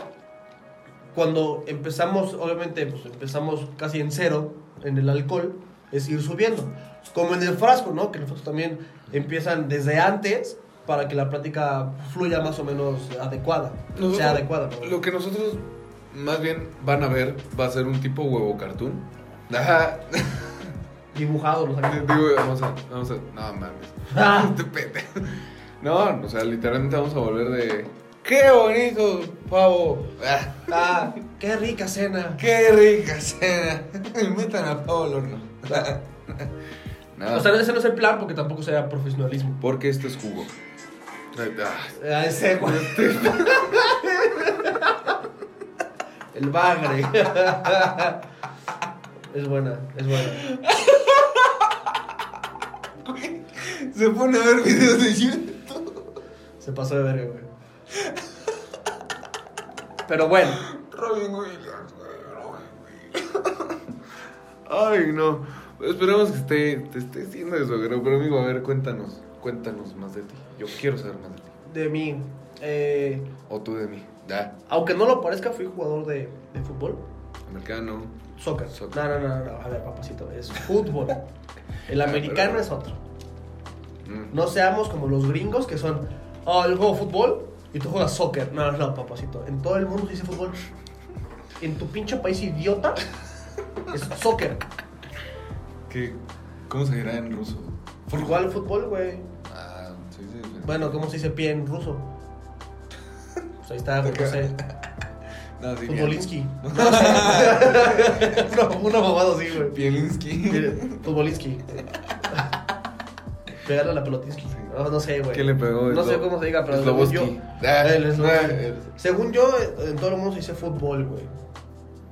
cuando empezamos, obviamente, pues empezamos casi en cero en el alcohol, es ir subiendo. Como en el frasco, ¿no? Que los frascos también empiezan desde antes para que la plática fluya más o menos adecuada. Nosotros- sea adecuada. Lo que nosotros más bien van a ver va a ser un tipo huevo cartoon. Ajá. Dibujado, los Digo, vamos a, vamos a, no mames. Pendejo. No, o sea, literalmente vamos a volver de. ¡Qué bonito pavo! Ah, Ah, qué rica cena. ¡Qué rica cena! Metan a pavo al horno. No, O sea, ese no es el plan porque tampoco sea profesionalismo. porque este es jugo. Ah, Ah, ese, güey. El bagre. Es buena, es buena. Se pone a ver videos de YouTube. Se pasó de verga, güey. Pero bueno, Robin Williams, güey, Robin Williams. Ay, no. Esperemos que esté, te esté siendo eso, pero, pero amigo, a ver, cuéntanos. Cuéntanos más de ti. Yo quiero saber más de ti. de mí. eh, O tú de mí. Da. aunque no lo parezca, fui jugador de, de fútbol. Americano. Soccer. Soccer. No, no, no, no. A ver, papacito, es fútbol. El americano pero- es otro. Mm. No seamos como los gringos que son, oh, yo juego fútbol y tú juegas soccer. No, no, papacito. En todo el mundo se dice fútbol. En tu pinche país idiota es soccer. ¿Qué? ¿Cómo se dirá en ruso? Igual fútbol, güey. Ah, sí, sí. sí. Bueno, ¿cómo se dice pie en ruso? Pues ahí está, güey, no sé. No, sí, Futbolinsky. No sé. no, una mamada así, güey. Pielinski. Futbolinsky. Pegarle a la pelotinsky. No, no sé, güey. ¿Quién le pegó? No sé cómo se diga, pero según yo. Ah, Él es ah, él. Según yo, en todo el mundo se dice fútbol, güey.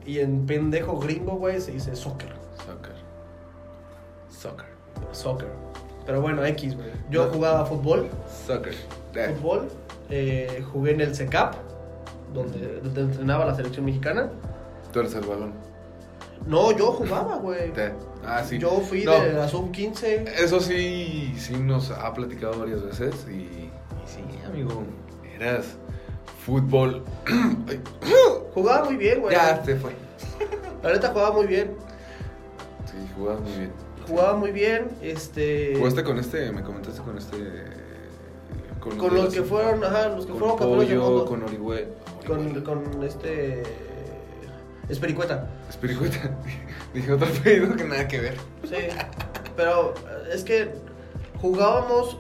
Y en pendejo gringo, güey, se dice. Soccer. Soccer. Soccer. Pero bueno, X, güey. Yo No. jugaba fútbol. Soccer. Ah, Fútbol. eh, jugué en el CECAP, donde, donde entrenaba la selección mexicana. Tú eres el balón. No, yo jugaba, güey. Ah, sí. Yo fui No, de la sub-15. Eso sí, sí nos ha platicado varias veces y, y sí, amigo, eras fútbol. Jugaba muy bien, güey. ya se fue. La neta jugaba muy bien. Sí, jugabas muy bien. Jugaba muy bien, este... ¿Jugaste con este? Me comentaste con este. Con los que fueron, ajá, los que con fueron mundo. con Orihuela. Con, con este... Espericueta. Espiricueta. Dije otro apellido que nada que ver. Sí. Pero es que jugábamos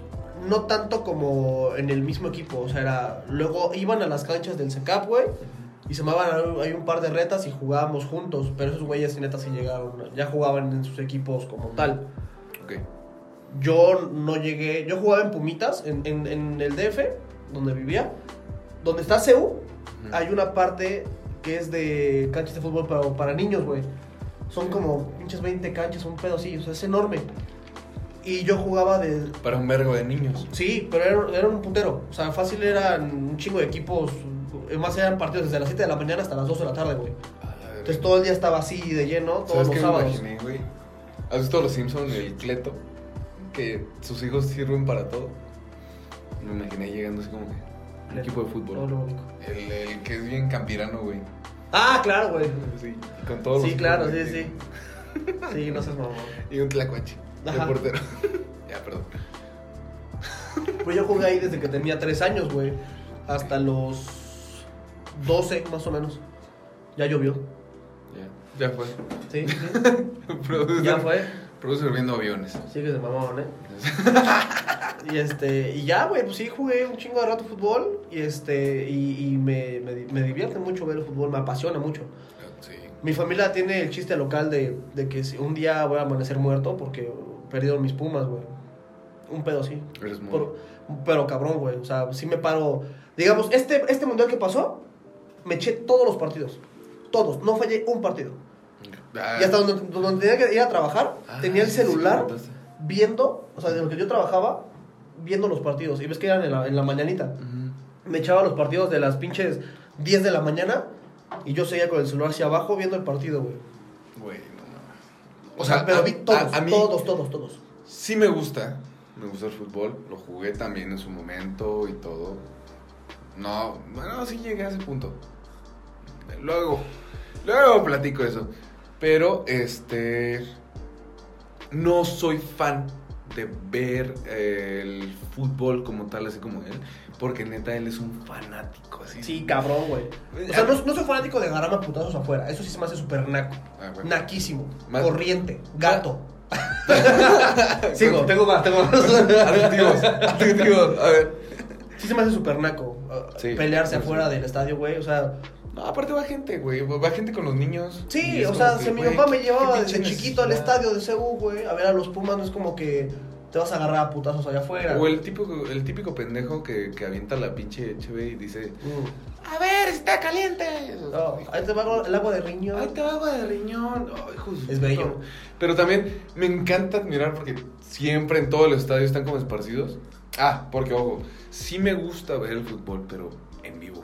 no tanto como en el mismo equipo. O sea, era. Luego iban a las canchas del SECAP, güey. Y se llamaban hay un par de retas y jugábamos juntos. Pero esos güeyes, neta, sí llegaron. Ya jugaban en sus equipos como tal. Ok. Yo no llegué. Yo jugaba en Pumitas, en, en, en el DF, donde vivía. Donde está CEU, hay una parte que es de canchas de fútbol para, para niños, güey. Son como pinches 20 canchas, un pedo así, o sea, es enorme. Y yo jugaba de. Para un vergo de niños. Sí, pero era, era un puntero. O sea, fácil eran un chingo de equipos. Más eran partidos desde las 7 de la mañana hasta las 2 de la tarde, güey. Entonces todo el día estaba así de lleno, todos ¿Sabes los qué me sábados. imaginé, güey? ¿Has visto los Simpsons, el Cleto? Que sus hijos sirven para todo. Me imaginé llegando así como que. Un equipo de fútbol. No, lo único. El, el que es bien campirano, güey. Ah, claro, güey. Sí, con todos los Sí, claro, sí, sí. Sí, no seas mamón. Y un tlacuache. De Ajá. portero. ya, perdón. Pues yo jugué ahí desde que tenía 3 años, güey. Hasta los 12, más o menos. Ya llovió. Ya, ya fue. Sí, sí. Producer, ya fue. Producer viendo aviones. Sí que se mamaban, ¿eh? y este, y ya, güey, pues sí jugué un chingo de rato fútbol. Y este, y, y me, me, me divierte mucho ver el fútbol, me apasiona mucho. Sí. Mi familia tiene el chiste local de, de que si un día voy a amanecer muerto porque perdieron mis pumas, güey. Un pedo muy... Por- pero cabrón, güey. O sea, sí me paro. Digamos, este, este mundial que pasó, me eché todos los partidos. Todos. No fallé un partido. Ah, Y hasta donde, donde tenía que ir a trabajar, ah, tenía el sí, sí, celular contaste. viendo, o sea, de lo que yo trabajaba, viendo los partidos. Y ves que eran en la, en la mañanita. Ujú. Me echaba los partidos de las pinches 10 de la mañana y yo seguía con el celular hacia abajo viendo el partido, güey. Güey, no mames. O sea, pero a- vi todos, a- a mí todos, todos, todos. Sí me gusta, me gusta el fútbol, lo jugué también en su momento y todo. No, bueno, sí llegué a ese punto. Luego, luego platico eso. Pero, este, no soy fan de ver eh, el fútbol como tal, así como él, porque neta él es un fanático, así. Sí, cabrón, güey. O sea, no, no soy fanático de agarrarme a putazos afuera. Eso sí se me hace súper naco. Ah, bueno. Naquísimo. Más- Corriente. Gato. Sigo, tengo más, tengo más. Adjetivos, adjetivos, a ver. Sí se me hace súper naco. uh, Sí, pelearse afuera del estadio, güey. O sea, No, aparte va gente, güey, va gente con los niños. sí, o sea, que, si mi papá me llevaba desde chiquito al estadio de CU, güey, a ver a los Pumas, no es como que te vas a agarrar a putazos allá afuera. O el típico, el típico pendejo que, que avienta la pinche HB y dice, Mm. a ver, está caliente. No, ahí te va el agua de riñón. Ay, te va agua de riñón. Hijo Es bello. Pero también me encanta admirar porque siempre en todo el estadio están como esparcidos. Ah, porque ojo, sí me gusta ver el fútbol, pero en vivo.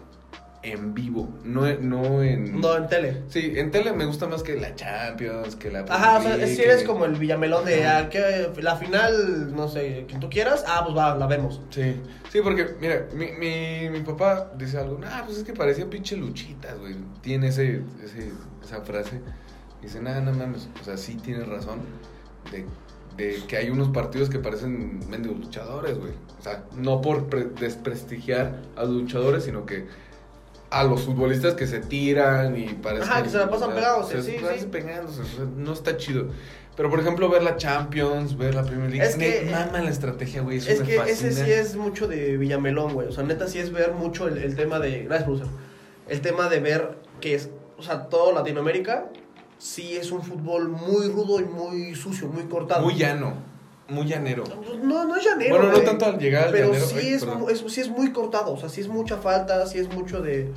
En vivo, no, en- no en... No, en tele. Sí, en tele me gusta más que la Champions, que la... Ajá, o sea, si eres que- como el Villamelón de ah, que la final, no sé, quien tú quieras, ah, pues va, la vemos. Sí, sí, porque, mira, mi, mi, mi papá dice algo, nah, pues es que parecía pinche luchitas, güey. Tiene ese, ese, esa frase. Dice, nada, no mames. O sea, sí tienes razón de, de que hay unos partidos que parecen mendigos luchadores, güey. O sea, no por pre- desprestigiar a los luchadores, sino que a los futbolistas que se tiran y parecen... Ajá, que se la pasan pegados, se sí, sí, pegándose, o sea, no está chido. Pero, por ejemplo, ver la Champions, ver la Premier League, Es que- me mama la estrategia, güey. Eso Es me que fascina. ese sí es mucho de Villamelón, güey. O sea, neta sí es ver mucho el, el tema de. Gracias, producer. El tema de ver que es. O sea, todo Latinoamérica sí es un fútbol muy rudo y muy sucio, muy cortado. Muy llano, muy llanero. No, no es llanero. Bueno, no tanto al llegar al Pero llanero, sí, ay, es, es- sí es muy cortado. O sea, sí es mucha falta, sí es mucho de.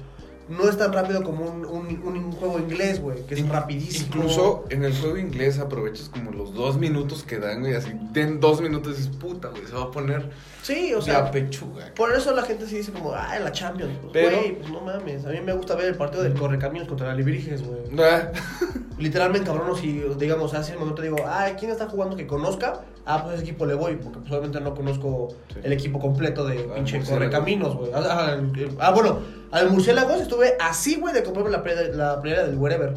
No es tan rápido como un, un, un juego inglés, güey, que es In- rapidísimo. Incluso en el juego inglés aprovechas como los dos minutos que dan, güey, así den dos minutos y puta, güey, se va a poner Sí, o la sea. pechuga. Por eso la gente sí dice como, ah, la Champions. Pues, Pero- güey, pues no mames. A mí me gusta ver el partido del Correcaminos contra la Libriges, güey. Ah, Literalmente, cabrón, si, digamos, hace un momento digo, ah, ¿quién está jugando que conozca? Ah, pues ese equipo le voy, porque pues, obviamente no conozco Sí. el equipo completo de Al pinche. Correcaminos, güey. Ah, ah, ah, bueno, al Murciélagos estuve así, güey, de comprarme la playera, la playera del Wherever.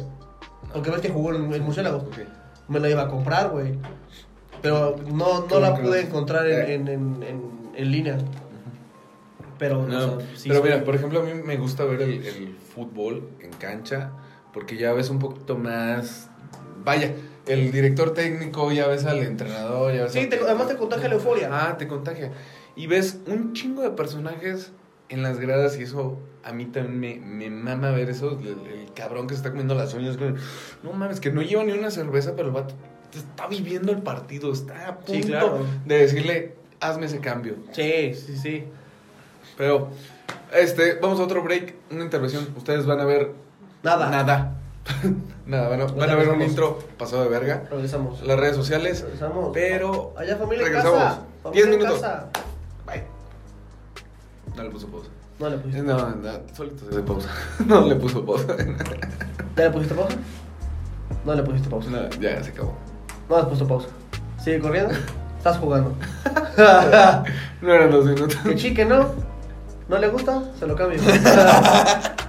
Porque ves que jugó el Murciélagos. ok. Me la iba a comprar, güey. Pero no, no ¿Cómo la pude encontrar en, Eh. en, en, en- línea. Pero, No, o sea, sí, pero mira, por ejemplo, a mí me gusta ver el, el fútbol en cancha porque ya ves un poquito más. Vaya, el director técnico, ya ves al entrenador, ya ves Sí, al- te- además te contagia la euforia. Ah, te contagia. Y ves un chingo de personajes en las gradas y eso a mí también me, me mama ver eso. El, el cabrón que se está comiendo las uñas. No mames, que no lleva ni una cerveza, pero el vato está viviendo el partido. Está a punto Sí, claro. de decirle, hazme ese cambio. Sí, sí, sí. Pero, este, vamos a otro break, una intervención. Ustedes van a ver Nada. nada. nada, van a, van a ver un intro pasado de verga. Regresamos. Las redes sociales. Regresamos. Pero Allá familia en regresamos. casa. Familia Diez en minutos. casa. No le puso pausa. No le pusiste. No, no, solito se pausa. No le puso pausa. ¿Ya le pusiste pausa? No le pusiste pausa. No, ya se acabó. No le has puesto pausa. Sigue corriendo. Estás jugando. No eran dos minutos. que chique, ¿no? ¿No le gusta? Se lo cambio.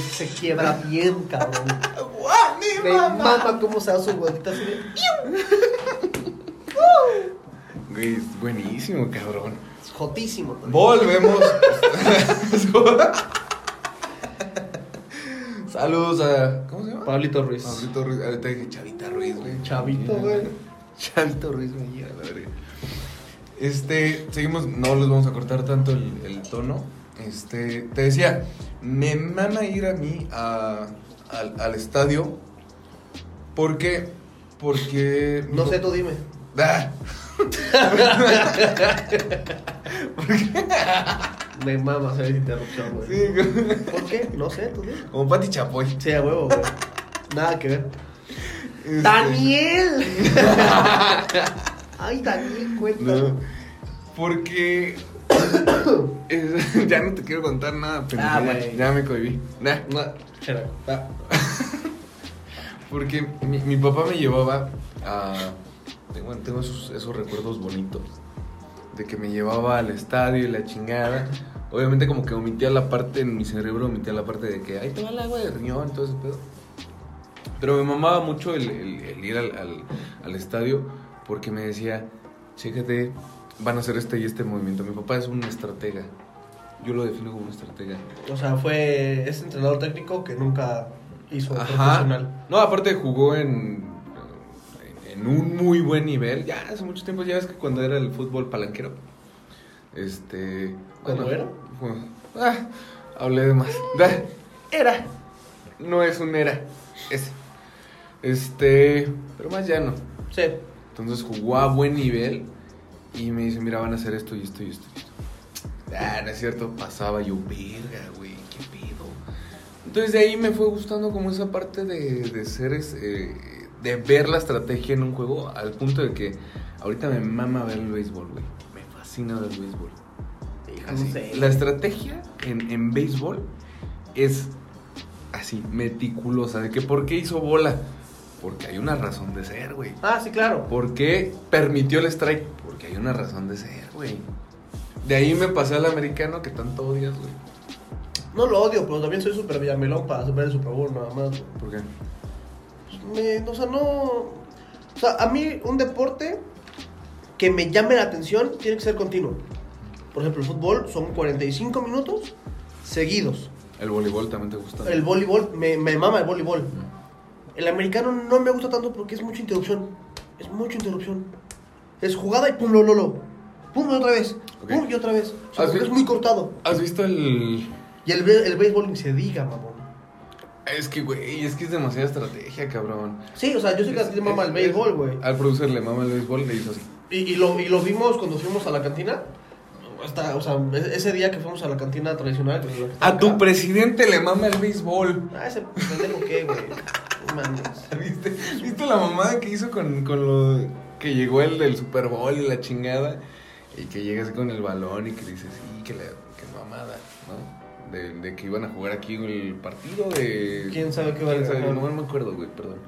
Se quiebra bien, cabrón. ¡Guau, mi Me mamá! mama cómo se da su vuelta así de... Güey, es buenísimo, cabrón. Es jotísimo. también. Volvemos. Saludos a. ¿Cómo se llama? Pablito Ruiz. Pablito Ruiz. Ahorita dije Chavita Ruiz, güey. Chavito, güey. Chavito Ruiz me llega, la verga. Este, seguimos, no les vamos a cortar tanto el, el tono. Este, te decía, me mama ir a mí a- al, al estadio. ¿Por qué? Porque. No sé, tú dime. Ah. Me mama hacer interrupción, güey. Sí, ¿Por qué? No sé, tú dime. como Pati Chapoy. Sí, a huevo, güey. Nada que ver. Este, ¡Daniel! Ay, Daniel, cuenta. No, porque. ya no te quiero contar nada, pero Ah, ya, me cohibí. Nah. No, chera. Ah. Porque mi, mi papá me llevaba a. Tengo, tengo esos, esos recuerdos bonitos. De que me llevaba al estadio y la chingada. Obviamente, como que omitía la parte en mi cerebro, omitía la parte de que ahí te va el agua de riñón y todo ese pedo. Pero me mamaba mucho el, el- el ir al, al- al estadio porque me decía, chécate, van a hacer este y este movimiento. Mi papá es un estratega. Yo lo defino como un estratega. O sea, fue ese entrenador técnico que nunca hizo profesional. No, aparte jugó en, en un muy buen nivel. Ya hace mucho tiempo, ya ves que cuando era el fútbol palanquero. Este. ¿Cuándo era? ah, hablé de más. Era. No es un era. Ese. Este. Pero más ya no. Sí. Entonces jugó a buen nivel. Y me dice, mira, van a hacer esto y esto y esto. y esto. Ah, no es cierto. Pasaba yo, verga, güey, qué pedo. Entonces de ahí me fue gustando como esa parte de, de ser, eh, de ver la estrategia en un juego al punto de que ahorita me mama ver el béisbol, güey. Me fascina ver el béisbol. Así, sé. La estrategia en, en béisbol es así, meticulosa. De que ¿por qué hizo bola? Porque hay una razón de ser, güey. Ah, sí, claro. ¿Por qué permitió el strike? Porque hay una razón de ser, güey. De ahí me pasé al americano que tanto odias, güey. No lo odio, pero también soy súper villamelón para ver el Super Bowl nada más. güey. ¿Por qué? Me- o sea, no. O sea, a mí un deporte que me llame la atención tiene que ser continuo. Por ejemplo, el fútbol son 45 minutos seguidos. El voleibol también te gusta. El voleibol, me, me mama el voleibol. El americano no me gusta tanto porque es mucha interrupción. Es mucha interrupción. Es jugada y pum, lo, lo, lo. Pum, y otra vez. Pum, y otra vez. O sea, ¿Has porque vi- es muy cortado. ¿Has visto el...? Y el, el béisbol ni se diga, mamón. Es que, güey, es que es demasiada estrategia, cabrón. Sí, o sea, yo sé que a ti te mama el béisbol, güey. Al producer le mama el béisbol y le hizo así. Y, y lo, y lo vimos cuando fuimos a la cantina. Hasta, o sea, e- ese día que fuimos a la cantina tradicional. que- A tu presidente le mama el béisbol. Ah, ese pendejo qué, güey. No mames. ¿Viste? ¿Viste la mamada que hizo con, con lo que llegó el del Super Bowl y la chingada? Y que llega así con el balón y que dice, sí, que, la, que mamada, ¿no? De, de que iban a jugar aquí el partido de... ¿Quién sabe qué va a ¿Quién sabe? No me acuerdo, güey, perdón.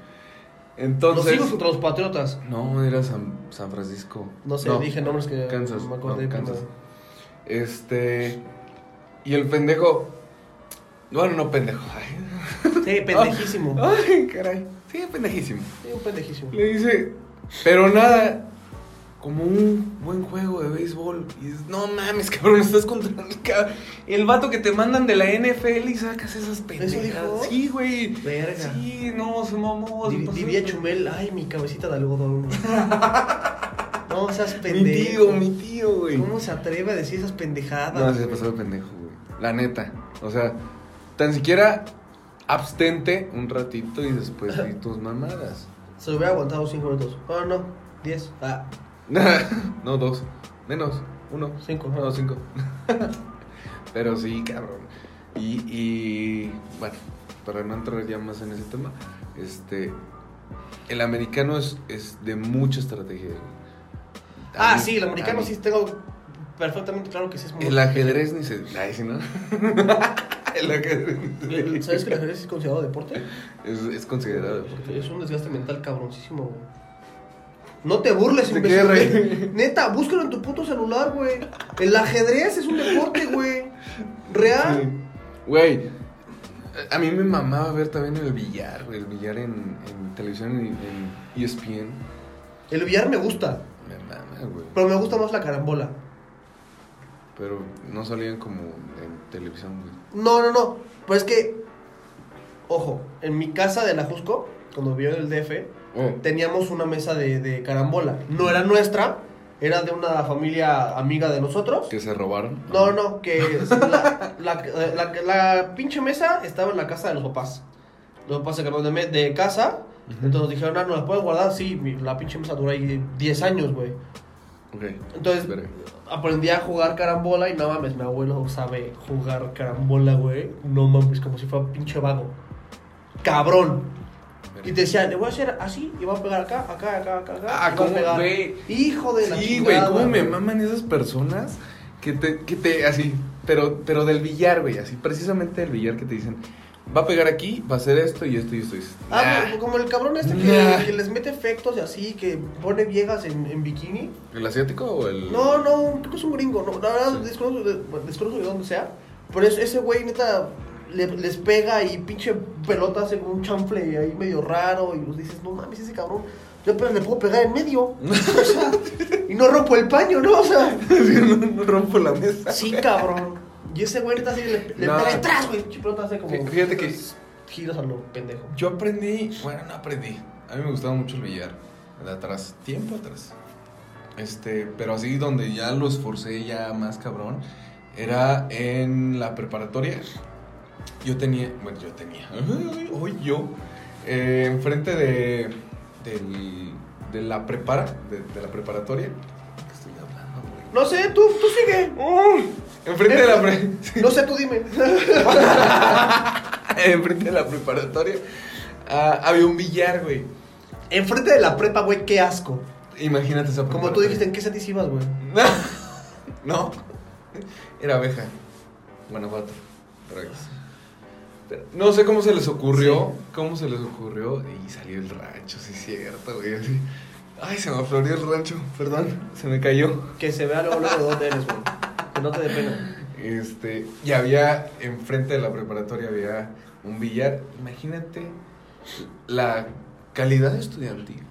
Los Entonces... hijos contra los patriotas. No, era San, San Francisco. No sé, dije nombres que Kansas. me acordé no, Kansas. Este... Y el pendejo... Bueno, no pendejo. Ay, Sí, pendejísimo. Ay, caray. Sí, pendejísimo. Sí, un pendejísimo. Le dice, pero nada, como un buen juego de béisbol. Y dices, no mames, cabrón, estás contra el, ca- el vato que te mandan de la NFL y sacas esas pendejas. dijo? Sí, güey. Verga. Sí, no, se mamó. se Di- pasó Diría de- Chumel, ay, mi cabecita de algodón. no seas Mi pendejo. tío, mi tío, güey. ¿Cómo se atreve a decir esas pendejadas? No, se pasó de pendejo, güey. La neta. O sea, tan siquiera abstente un ratito y después di tus mamadas. Se lo hubiera aguantado 5 minutos. Oh, no, 10. Ah, no, dos. Menos. Uno. 5. No, cinco. Pero sí, cabrón. Y, y bueno, para no entrar ya más en ese tema, este. El americano es, es de mucha estrategia. A Ah, mí- sí, el americano sí tengo perfectamente claro que sí es muy. El ajedrez ni se. Ay, sí, ¿no? se- ¿Sabes que el ajedrez es considerado deporte? Es, es considerado. Porque es un desgaste mental cabroncísimo, güey. No te burles, ¿De imbécil. güey. rey? Neta, búscalo en tu puto celular, güey. El ajedrez es un deporte, güey. ¿Real? Sí. Güey, a mí me mamaba ver también el billar, güey. El billar en, en televisión, en, en ESPN. El billar me gusta, Me mama, güey. pero me gusta más la carambola. Pero no salían como en televisión, güey. No, no, no. Pues es que, ojo, en mi casa de la Jusco, cuando vivió en el DF, Oh, teníamos una mesa de, de carambola. No era nuestra, era de una familia amiga de nosotros. que se robaron. No, no, que la, la, la- la pinche mesa estaba en la casa de los papás. Los papás se cambiaron de, de casa, entonces dijeron, ah, ¿no la puedes guardar? Sí, la pinche mesa dura ahí 10 años, güey. Ok. Entonces Verga. aprendí a jugar carambola y no mames, mi abuelo sabe jugar carambola, güey. No mames, como si fuera pinche vago. Cabrón. Y te decían, le voy a hacer así y va a pegar acá, acá, acá, acá, acá. Ah, ¿cómo, güey? Hijo de la Sí, güey, cómo me maman esas personas que te, que te, así, pero, pero del billar, güey, así, precisamente del billar que te dicen, va a pegar aquí, va a hacer esto y esto y esto. y esto. Ah, Nah. como- el cabrón este que, Nah. que les mete efectos y así, que pone viejas en, en bikini. ¿El asiático o el...? No, no, creo que es un gringo, no, la verdad Sí. desconozco, de, desconozco de dónde sea, pero es- ese güey neta le- les pega y pinche pelota hace como un chanfle ahí medio raro y pues dices, no mames, ese cabrón, yo apenas le puedo pegar en medio, o sea, y no rompo el paño, ¿no? O sea, no, no rompo la mesa. sí, cabrón, y ese güey neta así le, le No. pega atrás, güey, pinche pelota hace como Fí- fíjate que- giros a lo pendejo. Yo aprendí, bueno, no aprendí, a mí me gustaba mucho el billar, de atrás, tiempo atrás. Este, pero así donde ya lo esforcé ya más cabrón, era en la preparatoria. Yo tenía, bueno, yo tenía, hoy yo, eh, enfrente de, del- de la prepara, de, de la preparatoria. ¿Qué estoy hablando, güey? No sé, tú, tú sigue. Enfrente de la pre- No sé, tú dime. enfrente de la preparatoria ah, había un billar, güey. Enfrente de la prepa, güey, qué asco. Imagínate esa Como tú dijiste, ¿en qué setis ibas, güey? no, era abeja. Guanajuato. Pero no sé cómo se les ocurrió, cómo se les ocurrió y salió el rancho, sí es cierto, güey. así. Ay, se me aflorió el rancho, perdón, se me cayó. Que se vea luego, luego de dónde eres, güey. Que no te dé pena. Este, y había enfrente de la preparatoria había un billar. Imagínate la calidad estudiantil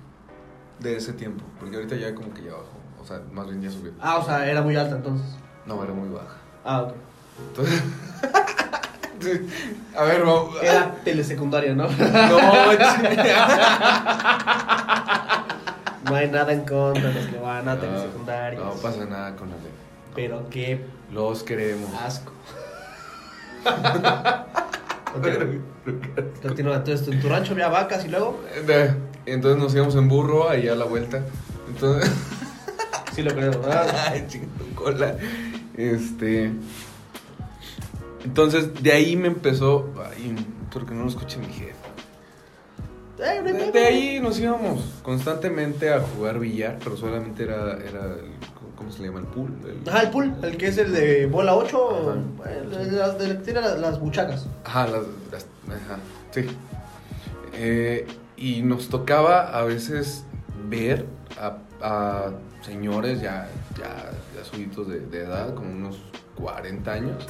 de ese tiempo, porque ahorita ya como que ya bajó, o sea, más bien ya subió. Ah, o sea, era muy alta entonces. No, era muy baja. Ah, ok. Entonces, a ver, vamos. Era telesecundaria, ¿no? No, No hay nada en contra de los que van a no, telesecundarias. no pasa nada con la ley. Pero qué Los queremos. asco. Continúa. Entonces, en tu rancho había vacas y luego. Entonces nos íbamos en burro ahí a la vuelta. Entonces. Sí, lo creo, ¿verdad? Ay, cola. Este. Entonces, de ahí me empezó. Ay, espero que no lo escuche mi jefe. Eh, De, ahí nos íbamos constantemente a jugar billar, pero solamente era. era el- ¿Cómo se le llama? El pool. el- Ajá, el pool, el que es el de bola 8, Ajá. el, el- el- el que tiene las, las buchacas. Ajá, las, las- ajá, sí. Eh, y nos tocaba a veces ver a, a señores ya, ya, ya subidos de, de edad, como unos 40 años.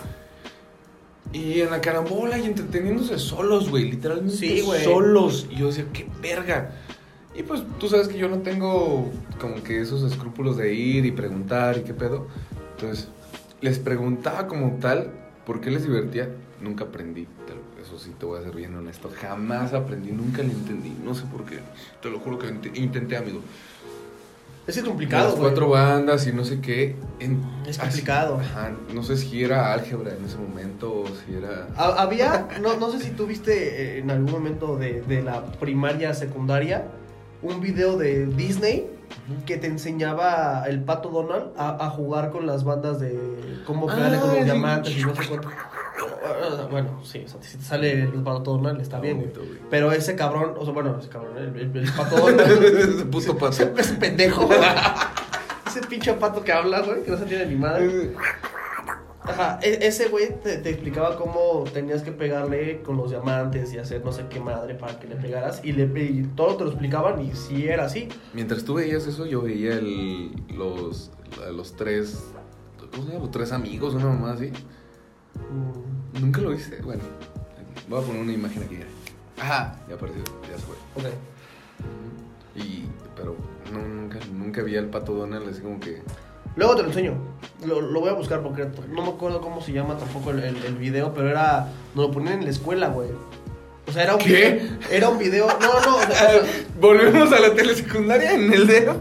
Y en la carambola y entreteniéndose solos, güey, literalmente Sí, güey. solos. Y yo decía, qué verga. Y pues tú sabes que yo no tengo como que esos escrúpulos de ir y preguntar y qué pedo. Entonces, les preguntaba como tal por qué les divertía. Nunca aprendí, lo- eso sí te voy a ser bien honesto. Jamás aprendí, nunca le entendí. No sé por qué. Te lo juro que int- intenté, amigo. Es Las complicado, güey. cuatro bandas y no sé qué. en- Es así- complicado. ajá, no sé si era álgebra en ese momento o si era... Ha- Había, no, no sé si tú viste eh, en algún momento de, de la primaria, secundaria, un video de Disney que te enseñaba el pato Donald a, a jugar con las bandas de cómo pegarle con Ah, los sí. diamantes y no sé cuánto. Bueno, sí, o sea, si te sale el pato Donald está bien, güey. Pero ese cabrón, o sea, bueno, ese cabrón, el, el- el pato Donald. Ese puto pato. Ese, ese pendejo. ese pinche pato que habla, güey, que no se tiene ni madre. Ajá, e- ese güey te, te explicaba cómo tenías que pegarle con los diamantes y hacer no sé qué madre para que le pegaras. Y, le, y todo te lo explicaban y si era así. Mientras tú veías eso, yo veía el, los, los tres. ¿Cómo se llama? Los tres amigos, una mamá así. Mm, ¿Nunca lo viste? Bueno, voy a poner una imagen aquí. Ajá. Ya apareció, ya se fue. ok. Y, pero no, nunca, nunca vi al pato Donald así como que. Luego te lo enseño. Lo, lo voy a buscar porque no me acuerdo cómo se llama tampoco el, el, el video, pero era. Nos lo ponían en la escuela, güey. O sea, era un ¿Qué? video. Era un video. No, no. o sea, Volvemos a la telesecundaria en el dedo.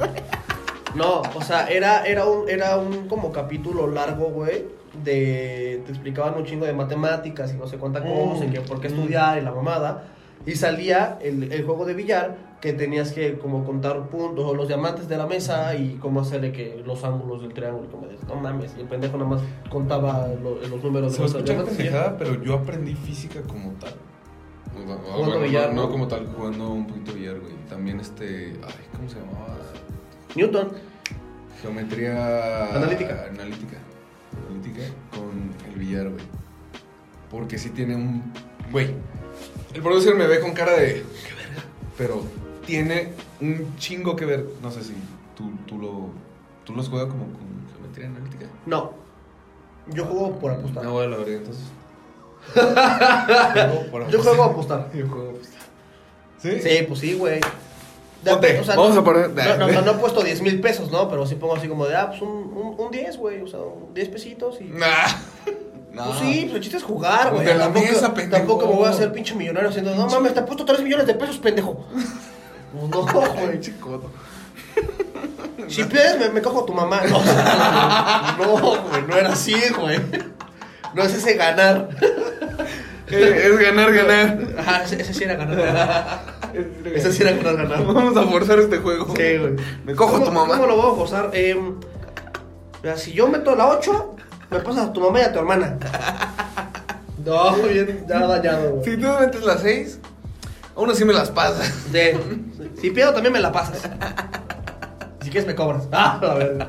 No, o sea, era, era un, era un como capítulo largo, güey, de, te explicaban un chingo de matemáticas y no sé cuánta cosa, y que por qué estudiar y la mamada, y salía el, el juego de billar, que tenías que como contar puntos, o los diamantes de la mesa, y cómo hacerle que los ángulos del triángulo, y como dices, no mames, y el pendejo nada más contaba lo- los números Se de los diamantes. pendejada, pero yo aprendí física como tal. Bueno, billar, no, como tal, jugando un poquito billar, güey. También este. Ay, ¿cómo se llamaba? Newton, Geometría. Analítica. Analítica. Analítica con el billar, güey. Porque sí tiene un. Güey. El producer me ve con cara de. ¿Qué verga? Pero tiene un chingo que ver. No sé si tú, tú lo. ¿Tú los juegas como con geometría analítica? no, yo juego por apostar. No, voy a la verga entonces. Juego Yo juego a apostar. Yo juego a apostar. ¿Sí? Sí, pues sí, güey. De- Ponte, vamos a poner- No, no, no, no he puesto 10 mil pesos, ¿no? Pero sí pongo así como de, ah, pues un, un, un 10, güey. O sea, un 10 pesitos y. Nah. No. Pues sí, pues el chiste es jugar, güey. De la Tampoco, mesa, pendejo. tampoco me voy a hacer pinche millonario haciendo, no mames, te he puesto 3 millones de pesos, pendejo. Pues no, güey. Codo. Si pierdes, me, me cojo a tu mamá. No, no, güey, no era así, güey. No es ese ganar. Eh, es ganar, ganar. Ajá, ese, sí era ganar. Ese sí era ganar, ganar. Vamos a forzar este juego. Sí, güey. Me cojo a ¿Cómo- tu mamá. ¿Cómo lo voy a forzar? Eh, mira, si yo meto la 8, me pasas a tu mamá y a tu hermana. No, bien, ya dañado, güey. Si tú metes las seis, aún así me las pasas. De, si pierdo también me la pasas. Si quieres me cobras. Ah, a ver.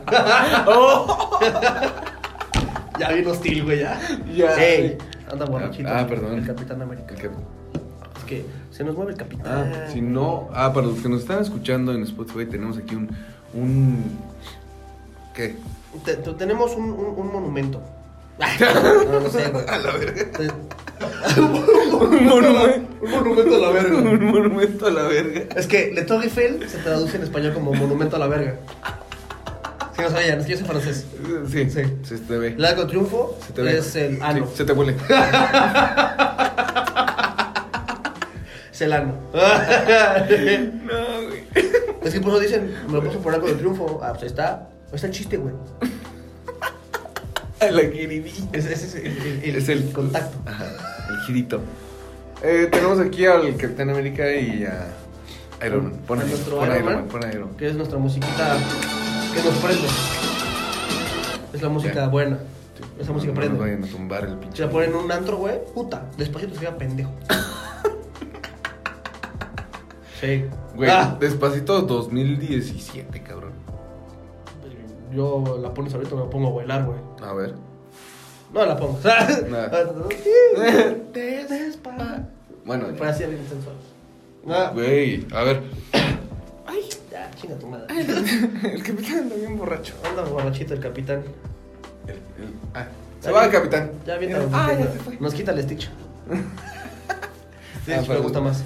Oh. ya bien hostil, güey, ya. Ya. Ey, anda borrachito. Ah, perdón. El Capitán América. El Es que se nos mueve el capitán. Ah, si no. Ah, para los que nos están escuchando en Spotify, tenemos aquí un. un ¿Qué? Te- te- tenemos un, un, un monumento. No, no sé, güey. A la verga. un monumento. Un monumento a la verga. Un monumento a la verga. Es que Le Tour Eiffel se traduce en español como monumento a la verga. Si no sabían, es que yo soy francés. Sí, Sí. Se te ve. De Triunfo Se te ve. es el Sí, ano. se te huele. Es el ano. no, güey. es que por eso dicen, me lo paso por Arco de Triunfo. Ah, pues ahí está. Ahí está el chiste, güey. La queridilla. Ese es el, el- Es el- el contacto. Ajá, el girito. Eh, tenemos aquí al Capitán América y a Iron Man. Pon, A nuestro pon Iron Iron Man. Man, pon Iron Man. Que es nuestra musiquita que nos prende. Es la música buena. Esa música no, No prende. vayan a tumbar el Si pinche. la ponen en un antro, güey, puta, despacito se queda pendejo. sí. Güey, Ah, despacito 2017, cabrón. Yo la pones ahorita me pongo a bailar, güey. A ver. No la pongo. Te despa- Bueno, Fue así bien sensual. Ah, güey, a ver. Ay, ya, chinga tu madre. El capitán anda bien borracho. Anda borrachito el capitán. El- el- ah, se va el capitán. Ya bien Ah, ya se fue. Nos quita el Stitch. Stitch Ah, me gusta más.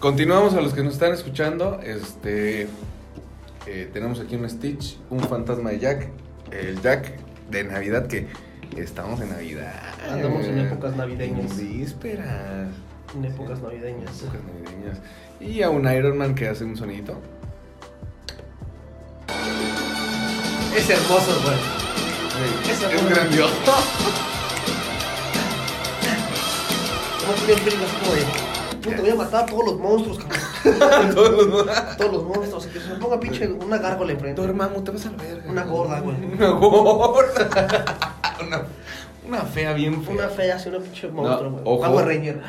Continuamos a los que nos están escuchando. Este. Eh, tenemos aquí un Stitch, un fantasma de Jack. El Jack de Navidad que estamos en Navidad. Andamos en épocas navideñas. En vísperas. En épocas navideñas. Épocas navideñas. Y a un Iron Man que hace un sonidito. Es hermoso, güey. Es, Esa es grandioso. Como tiene frío, de. Puta, voy a matar a todos los monstruos, cabrón. Todos los- A todos los monstruos. Que se me ponga pinche una gárgola enfrente. Dormamos, te vas a verga. Una gorda, güey. Una gorda. una, una fea bien fea. Una fea, así, una pinche monstruo, güey. ojo. Power Ranger.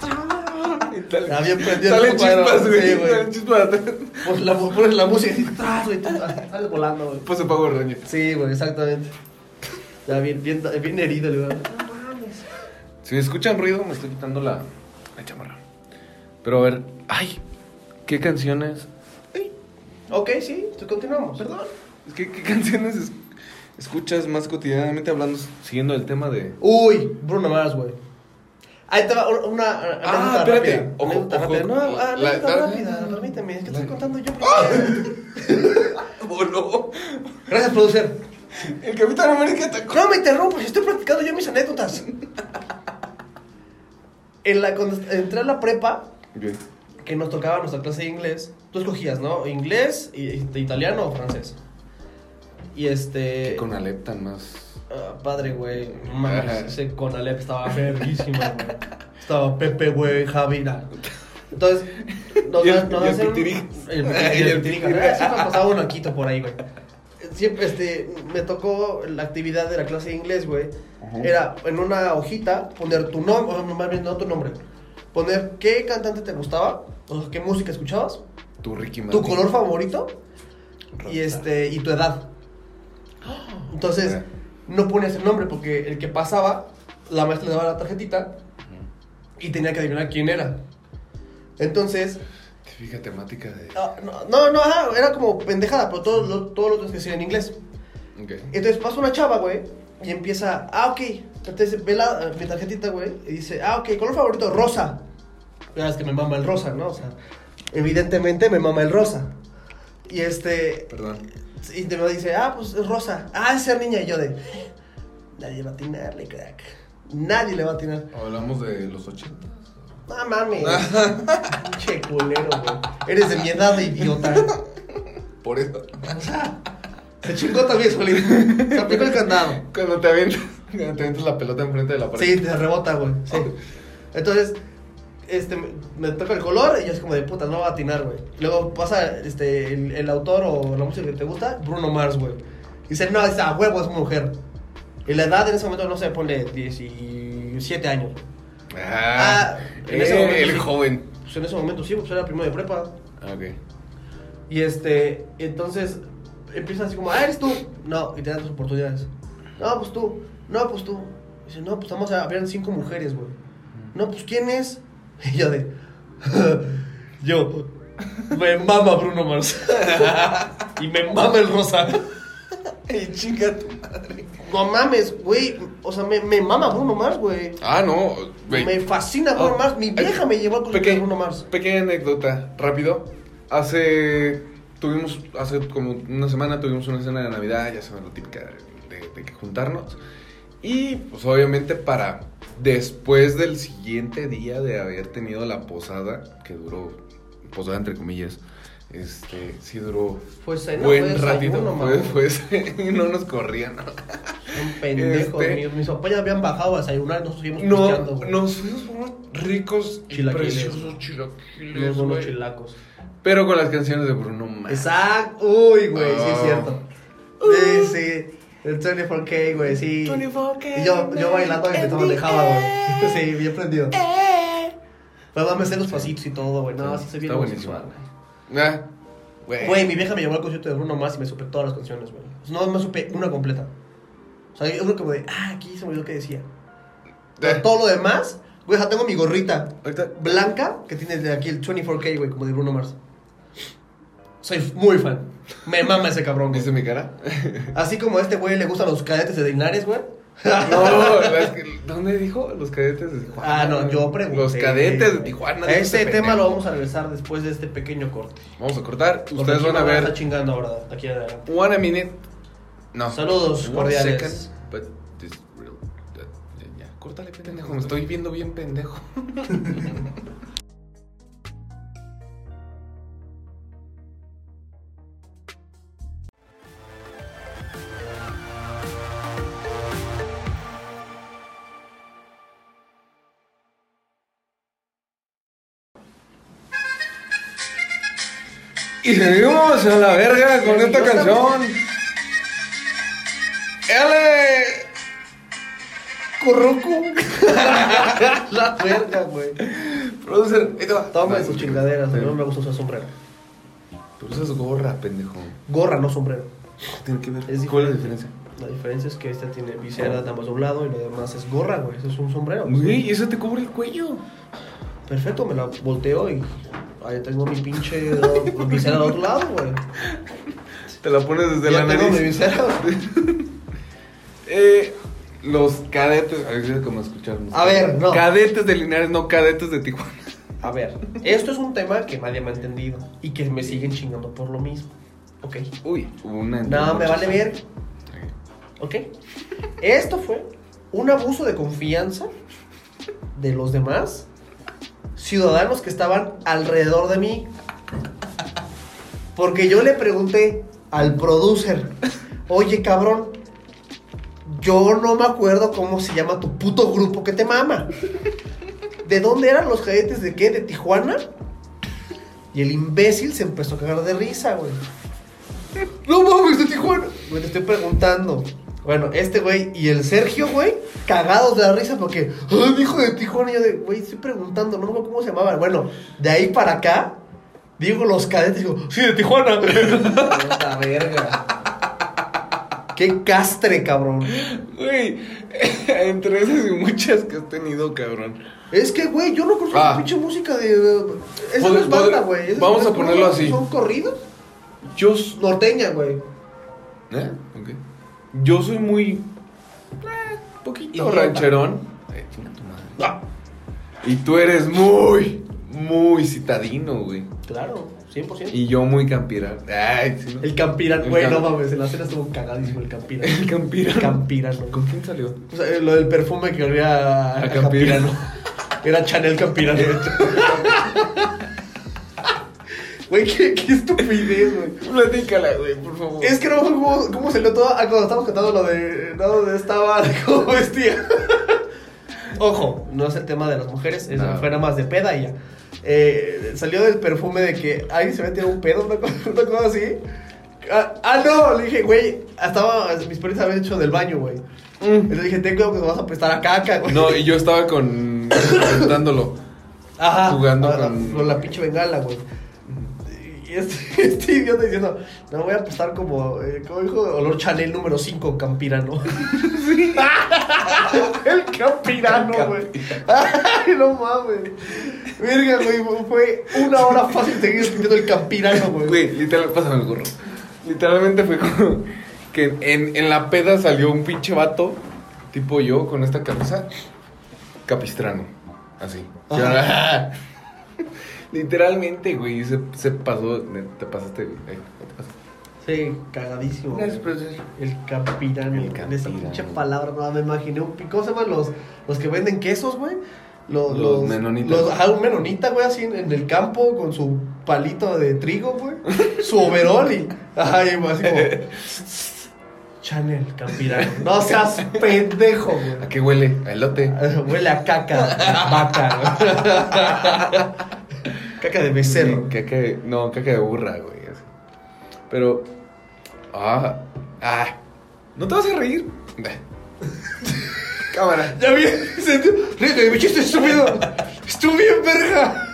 Sale- Está bien prendido el cuadro, chispas, güey. Salen chispas. Pues la, pones la música y atrás, güey. tú Sales volando, güey. Pues se Power Ranger. Sí, güey, exactamente. Ya bien, bien, bien herido, güey. Si escuchan ruido, me estoy quitando la, la chamarra. Pero a ver, ay, ¿qué canciones? Ok, sí, continuamos. Perdón. Es que, ¿qué canciones es- escuchas más cotidianamente hablando, siguiendo el tema de... Uy, Bruno Mars, güey. Ahí te va una. una Ah, anécdota espérate. rápida, Ojo, anécdota ojo. rápida. No, La- anécdota la- rápida, permíteme, es que estoy la- contando yo. Voló. Gracias, producer. El Capitán América te... No me interrumpas, estoy practicando yo mis anécdotas. En la, cuando entré a la prepa, Ok. que nos tocaba nuestra clase de inglés, tú escogías, ¿no? Inglés, italiano o francés. Y este. Que con Alep tan más... Ah, padre, güey. Mames, ese con Alep estaba verguísima, güey. Estaba Pepe, güey, Javi, nada. Entonces, nos, el- nos y el Pitirica. Pitirica. Ah, Siempre pasaba un quito por ahí, güey. Siempre, este, me tocó la actividad de la clase de inglés, güey. Ajá. Era en una hojita poner tu nombre, o más bien no tu nombre. Poner qué cantante te gustaba, o sea, qué música escuchabas, Tu Ricky tu color favorito y este y tu edad. Entonces, no ponías el nombre porque el que pasaba, la maestra le daba la tarjetita y tenía que adivinar quién era. Entonces, Típica temática de... no, no, no, ajá, era como pendejada, pero todos lo, todos lo tienes que decir en inglés. Ok. Entonces pasa una chava, güey, y empieza, ah, ok. Entonces ve la, mi tarjetita, güey, y dice, ah, ok, color favorito, rosa. Ya es que me mama el rosa, ¿no? O sea, evidentemente me mama el rosa. Y este, Perdón. y te me dice, ah, pues es rosa. Ah, es ser niña. Y yo de, nadie va a atinarle, crack. Nadie le va a atinar. Hablamos de los 80. No mames. Pinche culero, güey. Eres de mi edad, idiota. Por eso. O sea, se chingó también solito. Se aplicó el candado. Cuando te avientas, cuando te avientas la pelota enfrente de la pared. Sí, te rebota, güey. Sí. Entonces, este, me, toca el color y yo es como de puta, no va a atinar, güey. Luego pasa este, el, el autor o la música que te gusta, Bruno Mars, güey. Y dice, no, esa huevo es mujer. Y la edad en ese momento, no sé, ponle 17 años. Ah, Ah, en ese eh, momento el sí. joven. Pues en ese momento sí, pues era primero de prepa. Ah, Ok. Y este, entonces empieza así como, ah, eres tú. No, y te dan tus oportunidades. No, pues tú. No, pues tú. Dice, no, pues vamos a habían cinco mujeres, güey. No, pues ¿quién es? Y yo de, yo, me mama Bruno Mars. y me mama el rosa. Ey, chinga tu madre. No mames, güey. O sea, me, me mama Bruno Mars, güey. Ah, no. güey. Me fascina Bruno Oh, Mars. Mi vieja eh, me llevó a Bruno Mars. Pequeña anécdota, rápido. Hace. Tuvimos. Hace como una semana tuvimos una cena de Navidad, ya saben, la típica de, de- de que juntarnos. Y, pues, obviamente, para. Después del siguiente día de haber tenido la posada, que duró. Posada entre comillas. Este, sí duró. Fue cena, buen ratito. fue, no nos corrían. Un pendejo. Este- Mis, mis papás ya habían bajado a desayunar nos seguimos No, nos fuimos por unos ricos y Chilaquiles. preciosos chilaquiles, Unos chilacos. Pero con las canciones de Bruno Mars. Exacto. Uy, güey, sí es Oh. cierto. Sí, sí. El 24K, güey, sí. 24K, Y yo, yo bailando y me en dejaba, güey. Sí, bien prendido. Eh. Pero me sé los pasitos y todo, güey. No, sí soy bien Está buenísimo. homosexual, güey. Ah, güey. Güey, mi vieja me llevó al concierto de Bruno Mars y me supe todas las canciones, güey. No me supe una completa. O sea, yo creo como de, ah, aquí se me olvidó que decía. Pero Eh. todo lo demás, güey, ya tengo mi gorrita Ahorita. blanca que tiene de aquí el 24K, güey, como de Bruno Mars. Soy muy fan. Me mama ese cabrón. ¿Viste mi cara? Así como a este güey le gustan los cadetes de Linares, güey. No, es que, ¿dónde dijo? Los cadetes de Tijuana. Ah, no, yo pregunté. Los cadetes de Tijuana. este tema lo vamos a regresar después de este pequeño corte. Vamos a cortar. Ustedes van a ver. estar chingando ahora, aquí adelante. One minute. No. Saludos One cordiales. second, but this real- ya, ya, córtale, pendejo. Me estoy viendo bien pendejo. Y seguimos a la verga con esta canción. ¡L! Currucu. La verga, güey. Producer, ahí te va. Toma sus chingaderas, güey. No me gusta usar sombrero. Tú usas gorra, pendejo. Gorra, no sombrero. ¿Qué tiene que ver? Es ¿Cuál es la diferencia? La diferencia es que este tiene visera nada más de un lado y lo demás es gorra, güey. Eso es un sombrero. Güey, eso te cubre el cuello. Perfecto, me la volteo y ahí tengo mi pinche uh, visera del otro lado, güey. Te la pones desde Ya la tengo mi nariz. visera. Eh, los cadetes, a ver cómo escucharnos. A ver, no. Cadetes de Linares, no cadetes de Tijuana. A ver, esto es un tema que nadie me ha entendido y que me siguen chingando por lo mismo. Ok. Uy, una. No, me vale ver. Ok. Esto fue un abuso de confianza de los demás ciudadanos que estaban alrededor de mí. Porque yo le pregunté al producer, oye cabrón, yo no me acuerdo cómo se llama tu puto grupo que te mama. ¿De dónde eran los cadetes de qué? ¿De Tijuana? Y el imbécil se empezó a cagar de risa, güey. No mames, de Tijuana. Güey, te estoy preguntando. Bueno, este güey y el Sergio, güey, cagados de la risa porque, ay, hijo de Tijuana. Y yo de, güey, estoy preguntando, no cómo se llamaban. Bueno, de ahí para acá, digo los cadetes, digo, sí, de Tijuana. Puta verga. Qué castre, cabrón. Güey, entre esas y muchas que has tenido, cabrón. Es que, güey, yo no conozco Ah. pinche música de. Esa no es banda, güey. Vamos a ponerlo así. ¿Son corridos? Yo. Norteña, güey. ¿Eh? Ok. Yo soy muy. Eh, poquito Idiota. rancherón. Eh, chinga tu madre. Ah, Y tú eres muy, muy citadino, güey. claro, 100%. Y yo muy campirano. Ay, sí, ¿no? El Campirano, El güey, Cam- no mames, en la cena estuvo cagadísimo el Campirano. El campirano. Campirano. ¿Con quién salió? O sea, lo del perfume que olía a, A a Campirano. Campirano. Era Chanel Campirano. Güey, qué, qué estupidez, güey. Platícala, güey, por favor. Es que no me cómo, cómo salió todo. Ah, cuando estábamos contando lo de. No, donde estaba, de cómo vestía. Ojo, no es el tema de las mujeres, es, No. fue nada más de peda y ya. Eh, salió del perfume de que alguien se tirado un pedo, una cosa, una cosa así. Ah, ah, no, le dije, güey, estaba. Mis perritos habían hecho del baño, güey. Entonces dije, ten cuidado que te vas a prestar a caca, güey. No, y yo estaba con. intentándolo. Ajá. jugando ah, con- con la pinche bengala, güey. Y este, este idiota diciendo, no voy a prestar como, eh, como dijo, olor Chanel número 5 Campirano. el Campirano, güey. Ay, no mames. Verga, güey, fue una hora fácil seguir escuchando el Campirano, güey. Güey, literal, pásame el gorro. Literalmente fue como que en, en la peda salió un pinche vato, tipo yo, con esta camisa, capistrano. Así. Literalmente, güey, se, se pasó. Te pasaste, güey. Ay. Sí, cagadísimo. güey. Gracias, profesor. El Campirano. El Esa Campirano. pinche palabra, no me imaginé. un pi- ¿Cómo se llaman los, los que venden quesos, güey? Los, Los menonitas. los- ajá, un menonita, güey, así en, en el campo con su palito de trigo, güey. Su overol y. Ajá, y así como. Chanel, Campirano. No seas pendejo, güey. ¿A qué huele? A elote. Huele a caca, vaca. caca de becerro. Caca de- no, caca de burra, güey. así. Pero. Ah. Ah. ¿No te vas a reír? Cámara. Ya vi. Ríete de mi chiste estúpido. Bien, verga.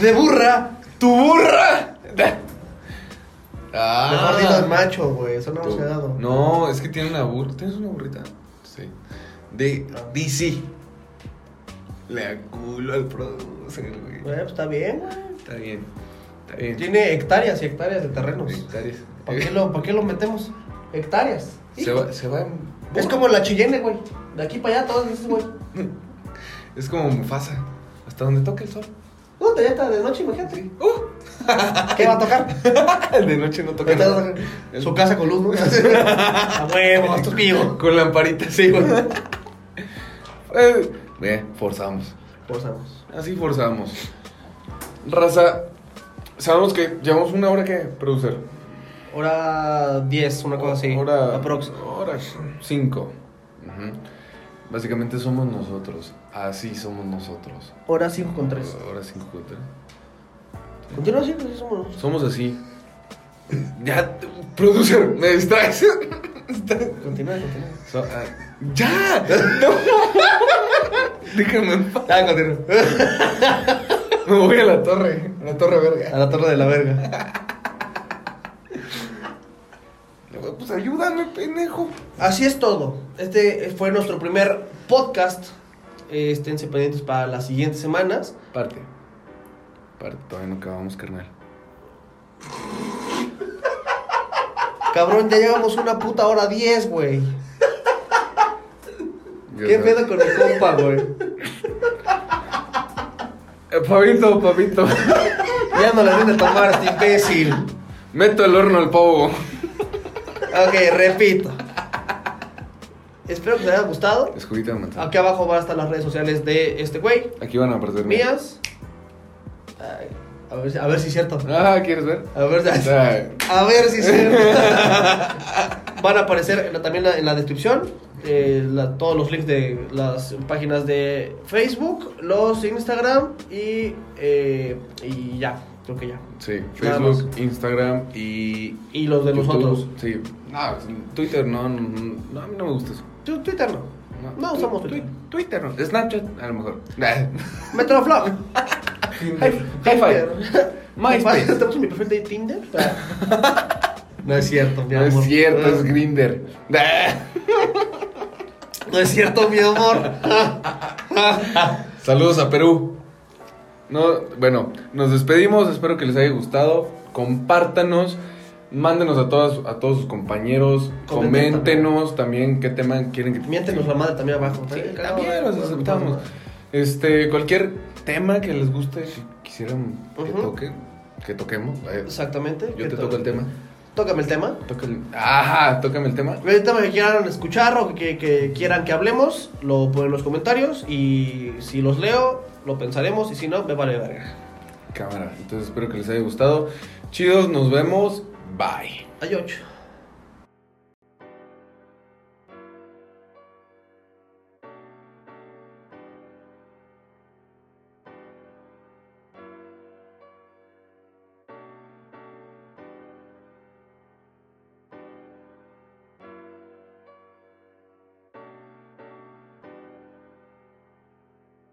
De burra. ¡Tu burra! Ah. Mejor dilo de macho, güey. Eso no Tu- hemos quedado. No, es que tiene una burra. ¿Tienes una burrita? Sí. De DC. Le aculo al producer, güey. Bueno, pues está bien, güey. Está bien. Está bien. Tiene hectáreas y hectáreas de terrenos. Hectáreas. ¿Para qué lo, para qué lo metemos? Hectáreas. Se va, se va en. Es como la chillene, güey. De aquí para allá, todos dices, güey. Es como Mufasa. Hasta donde toque el sol. No, ya está de noche, imagínate. Uh. ¿Qué va a tocar? De noche no toca nada. tocar Su casa con luz, ¿no? A huevo, mío. Con lamparita. Sí, güey. Eh, forzamos. Forzamos. Así forzamos. Raza, sabemos que llevamos una hora que producer. Hora 10, una cosa así. Hora. Aprox. Hora 5. Básicamente somos nosotros. Así somos nosotros. Hora 5 con 3. Hora 5 con tres. Continúa así, pues somos nosotros. Somos así. Ya, producer, me distraes. Continúa, continúa. So- ah, ¡Ya! ¡No! Déjame en paz. Ah, continúa. Me voy a la torre. A la torre A verga. la torre de la verga. Pues ayúdame, pendejo. Así es todo. Este fue nuestro primer podcast. Eh, Esténse pendientes para las siguientes semanas. Parte. Parte, todavía no acabamos, carnal. Cabrón, ya llevamos una puta hora 10, güey. ¿Qué pedo con el compa, güey? Eh, Pavito, pavito. Ya no la viene a tomar este imbécil. Meto el horno al pavo. Ok, repito. Espero que les haya gustado. Manzana. Aquí abajo van a estar las redes sociales de este güey. Aquí van a aparecer Mías. A, ver, si- a ver si es cierto. Ah, ¿quieres ver? A ver, si- Ay, a ver si es cierto. Van a aparecer también en la descripción eh, la- todos los links de las páginas de Facebook, los Instagram y, eh, y ya. Creo que ya. Sí, Facebook, Instagram y. Y los de YouTube. nosotros. Sí. No, Twitter no, no, a mí no me gusta eso. Twitter no. No tu- usamos tu- Twitter. Twitter no. Snapchat, a lo mejor. Metroflog. Hi- Hi-Fi. MySpace. ¿Tenemos mi perfil de Tinder? No es cierto, mi No amor. es cierto, es Grinder. No es cierto, mi amor. Saludos a Perú. No, bueno, nos despedimos. Espero que les haya gustado. Compártanos. Mándenos a todas, a todos sus compañeros. Comenten Coméntenos también qué tema quieren que Miéntenos la madre también abajo. Sí, ¿eh? también los aceptamos. Este, cualquier tema que les guste, que quisieran que Ujú. toque, que toquemos. eh, Exactamente. yo te to- toco el tema. Tócame el tema. Toca el- Ajá, tócame el tema. El tema que quieran escuchar o que, que quieran que hablemos, lo ponen en los comentarios y si los leo, lo pensaremos y si no, me vale verga. Cámara. Entonces espero que les haya gustado. Chidos, nos vemos. Bye. Adiós.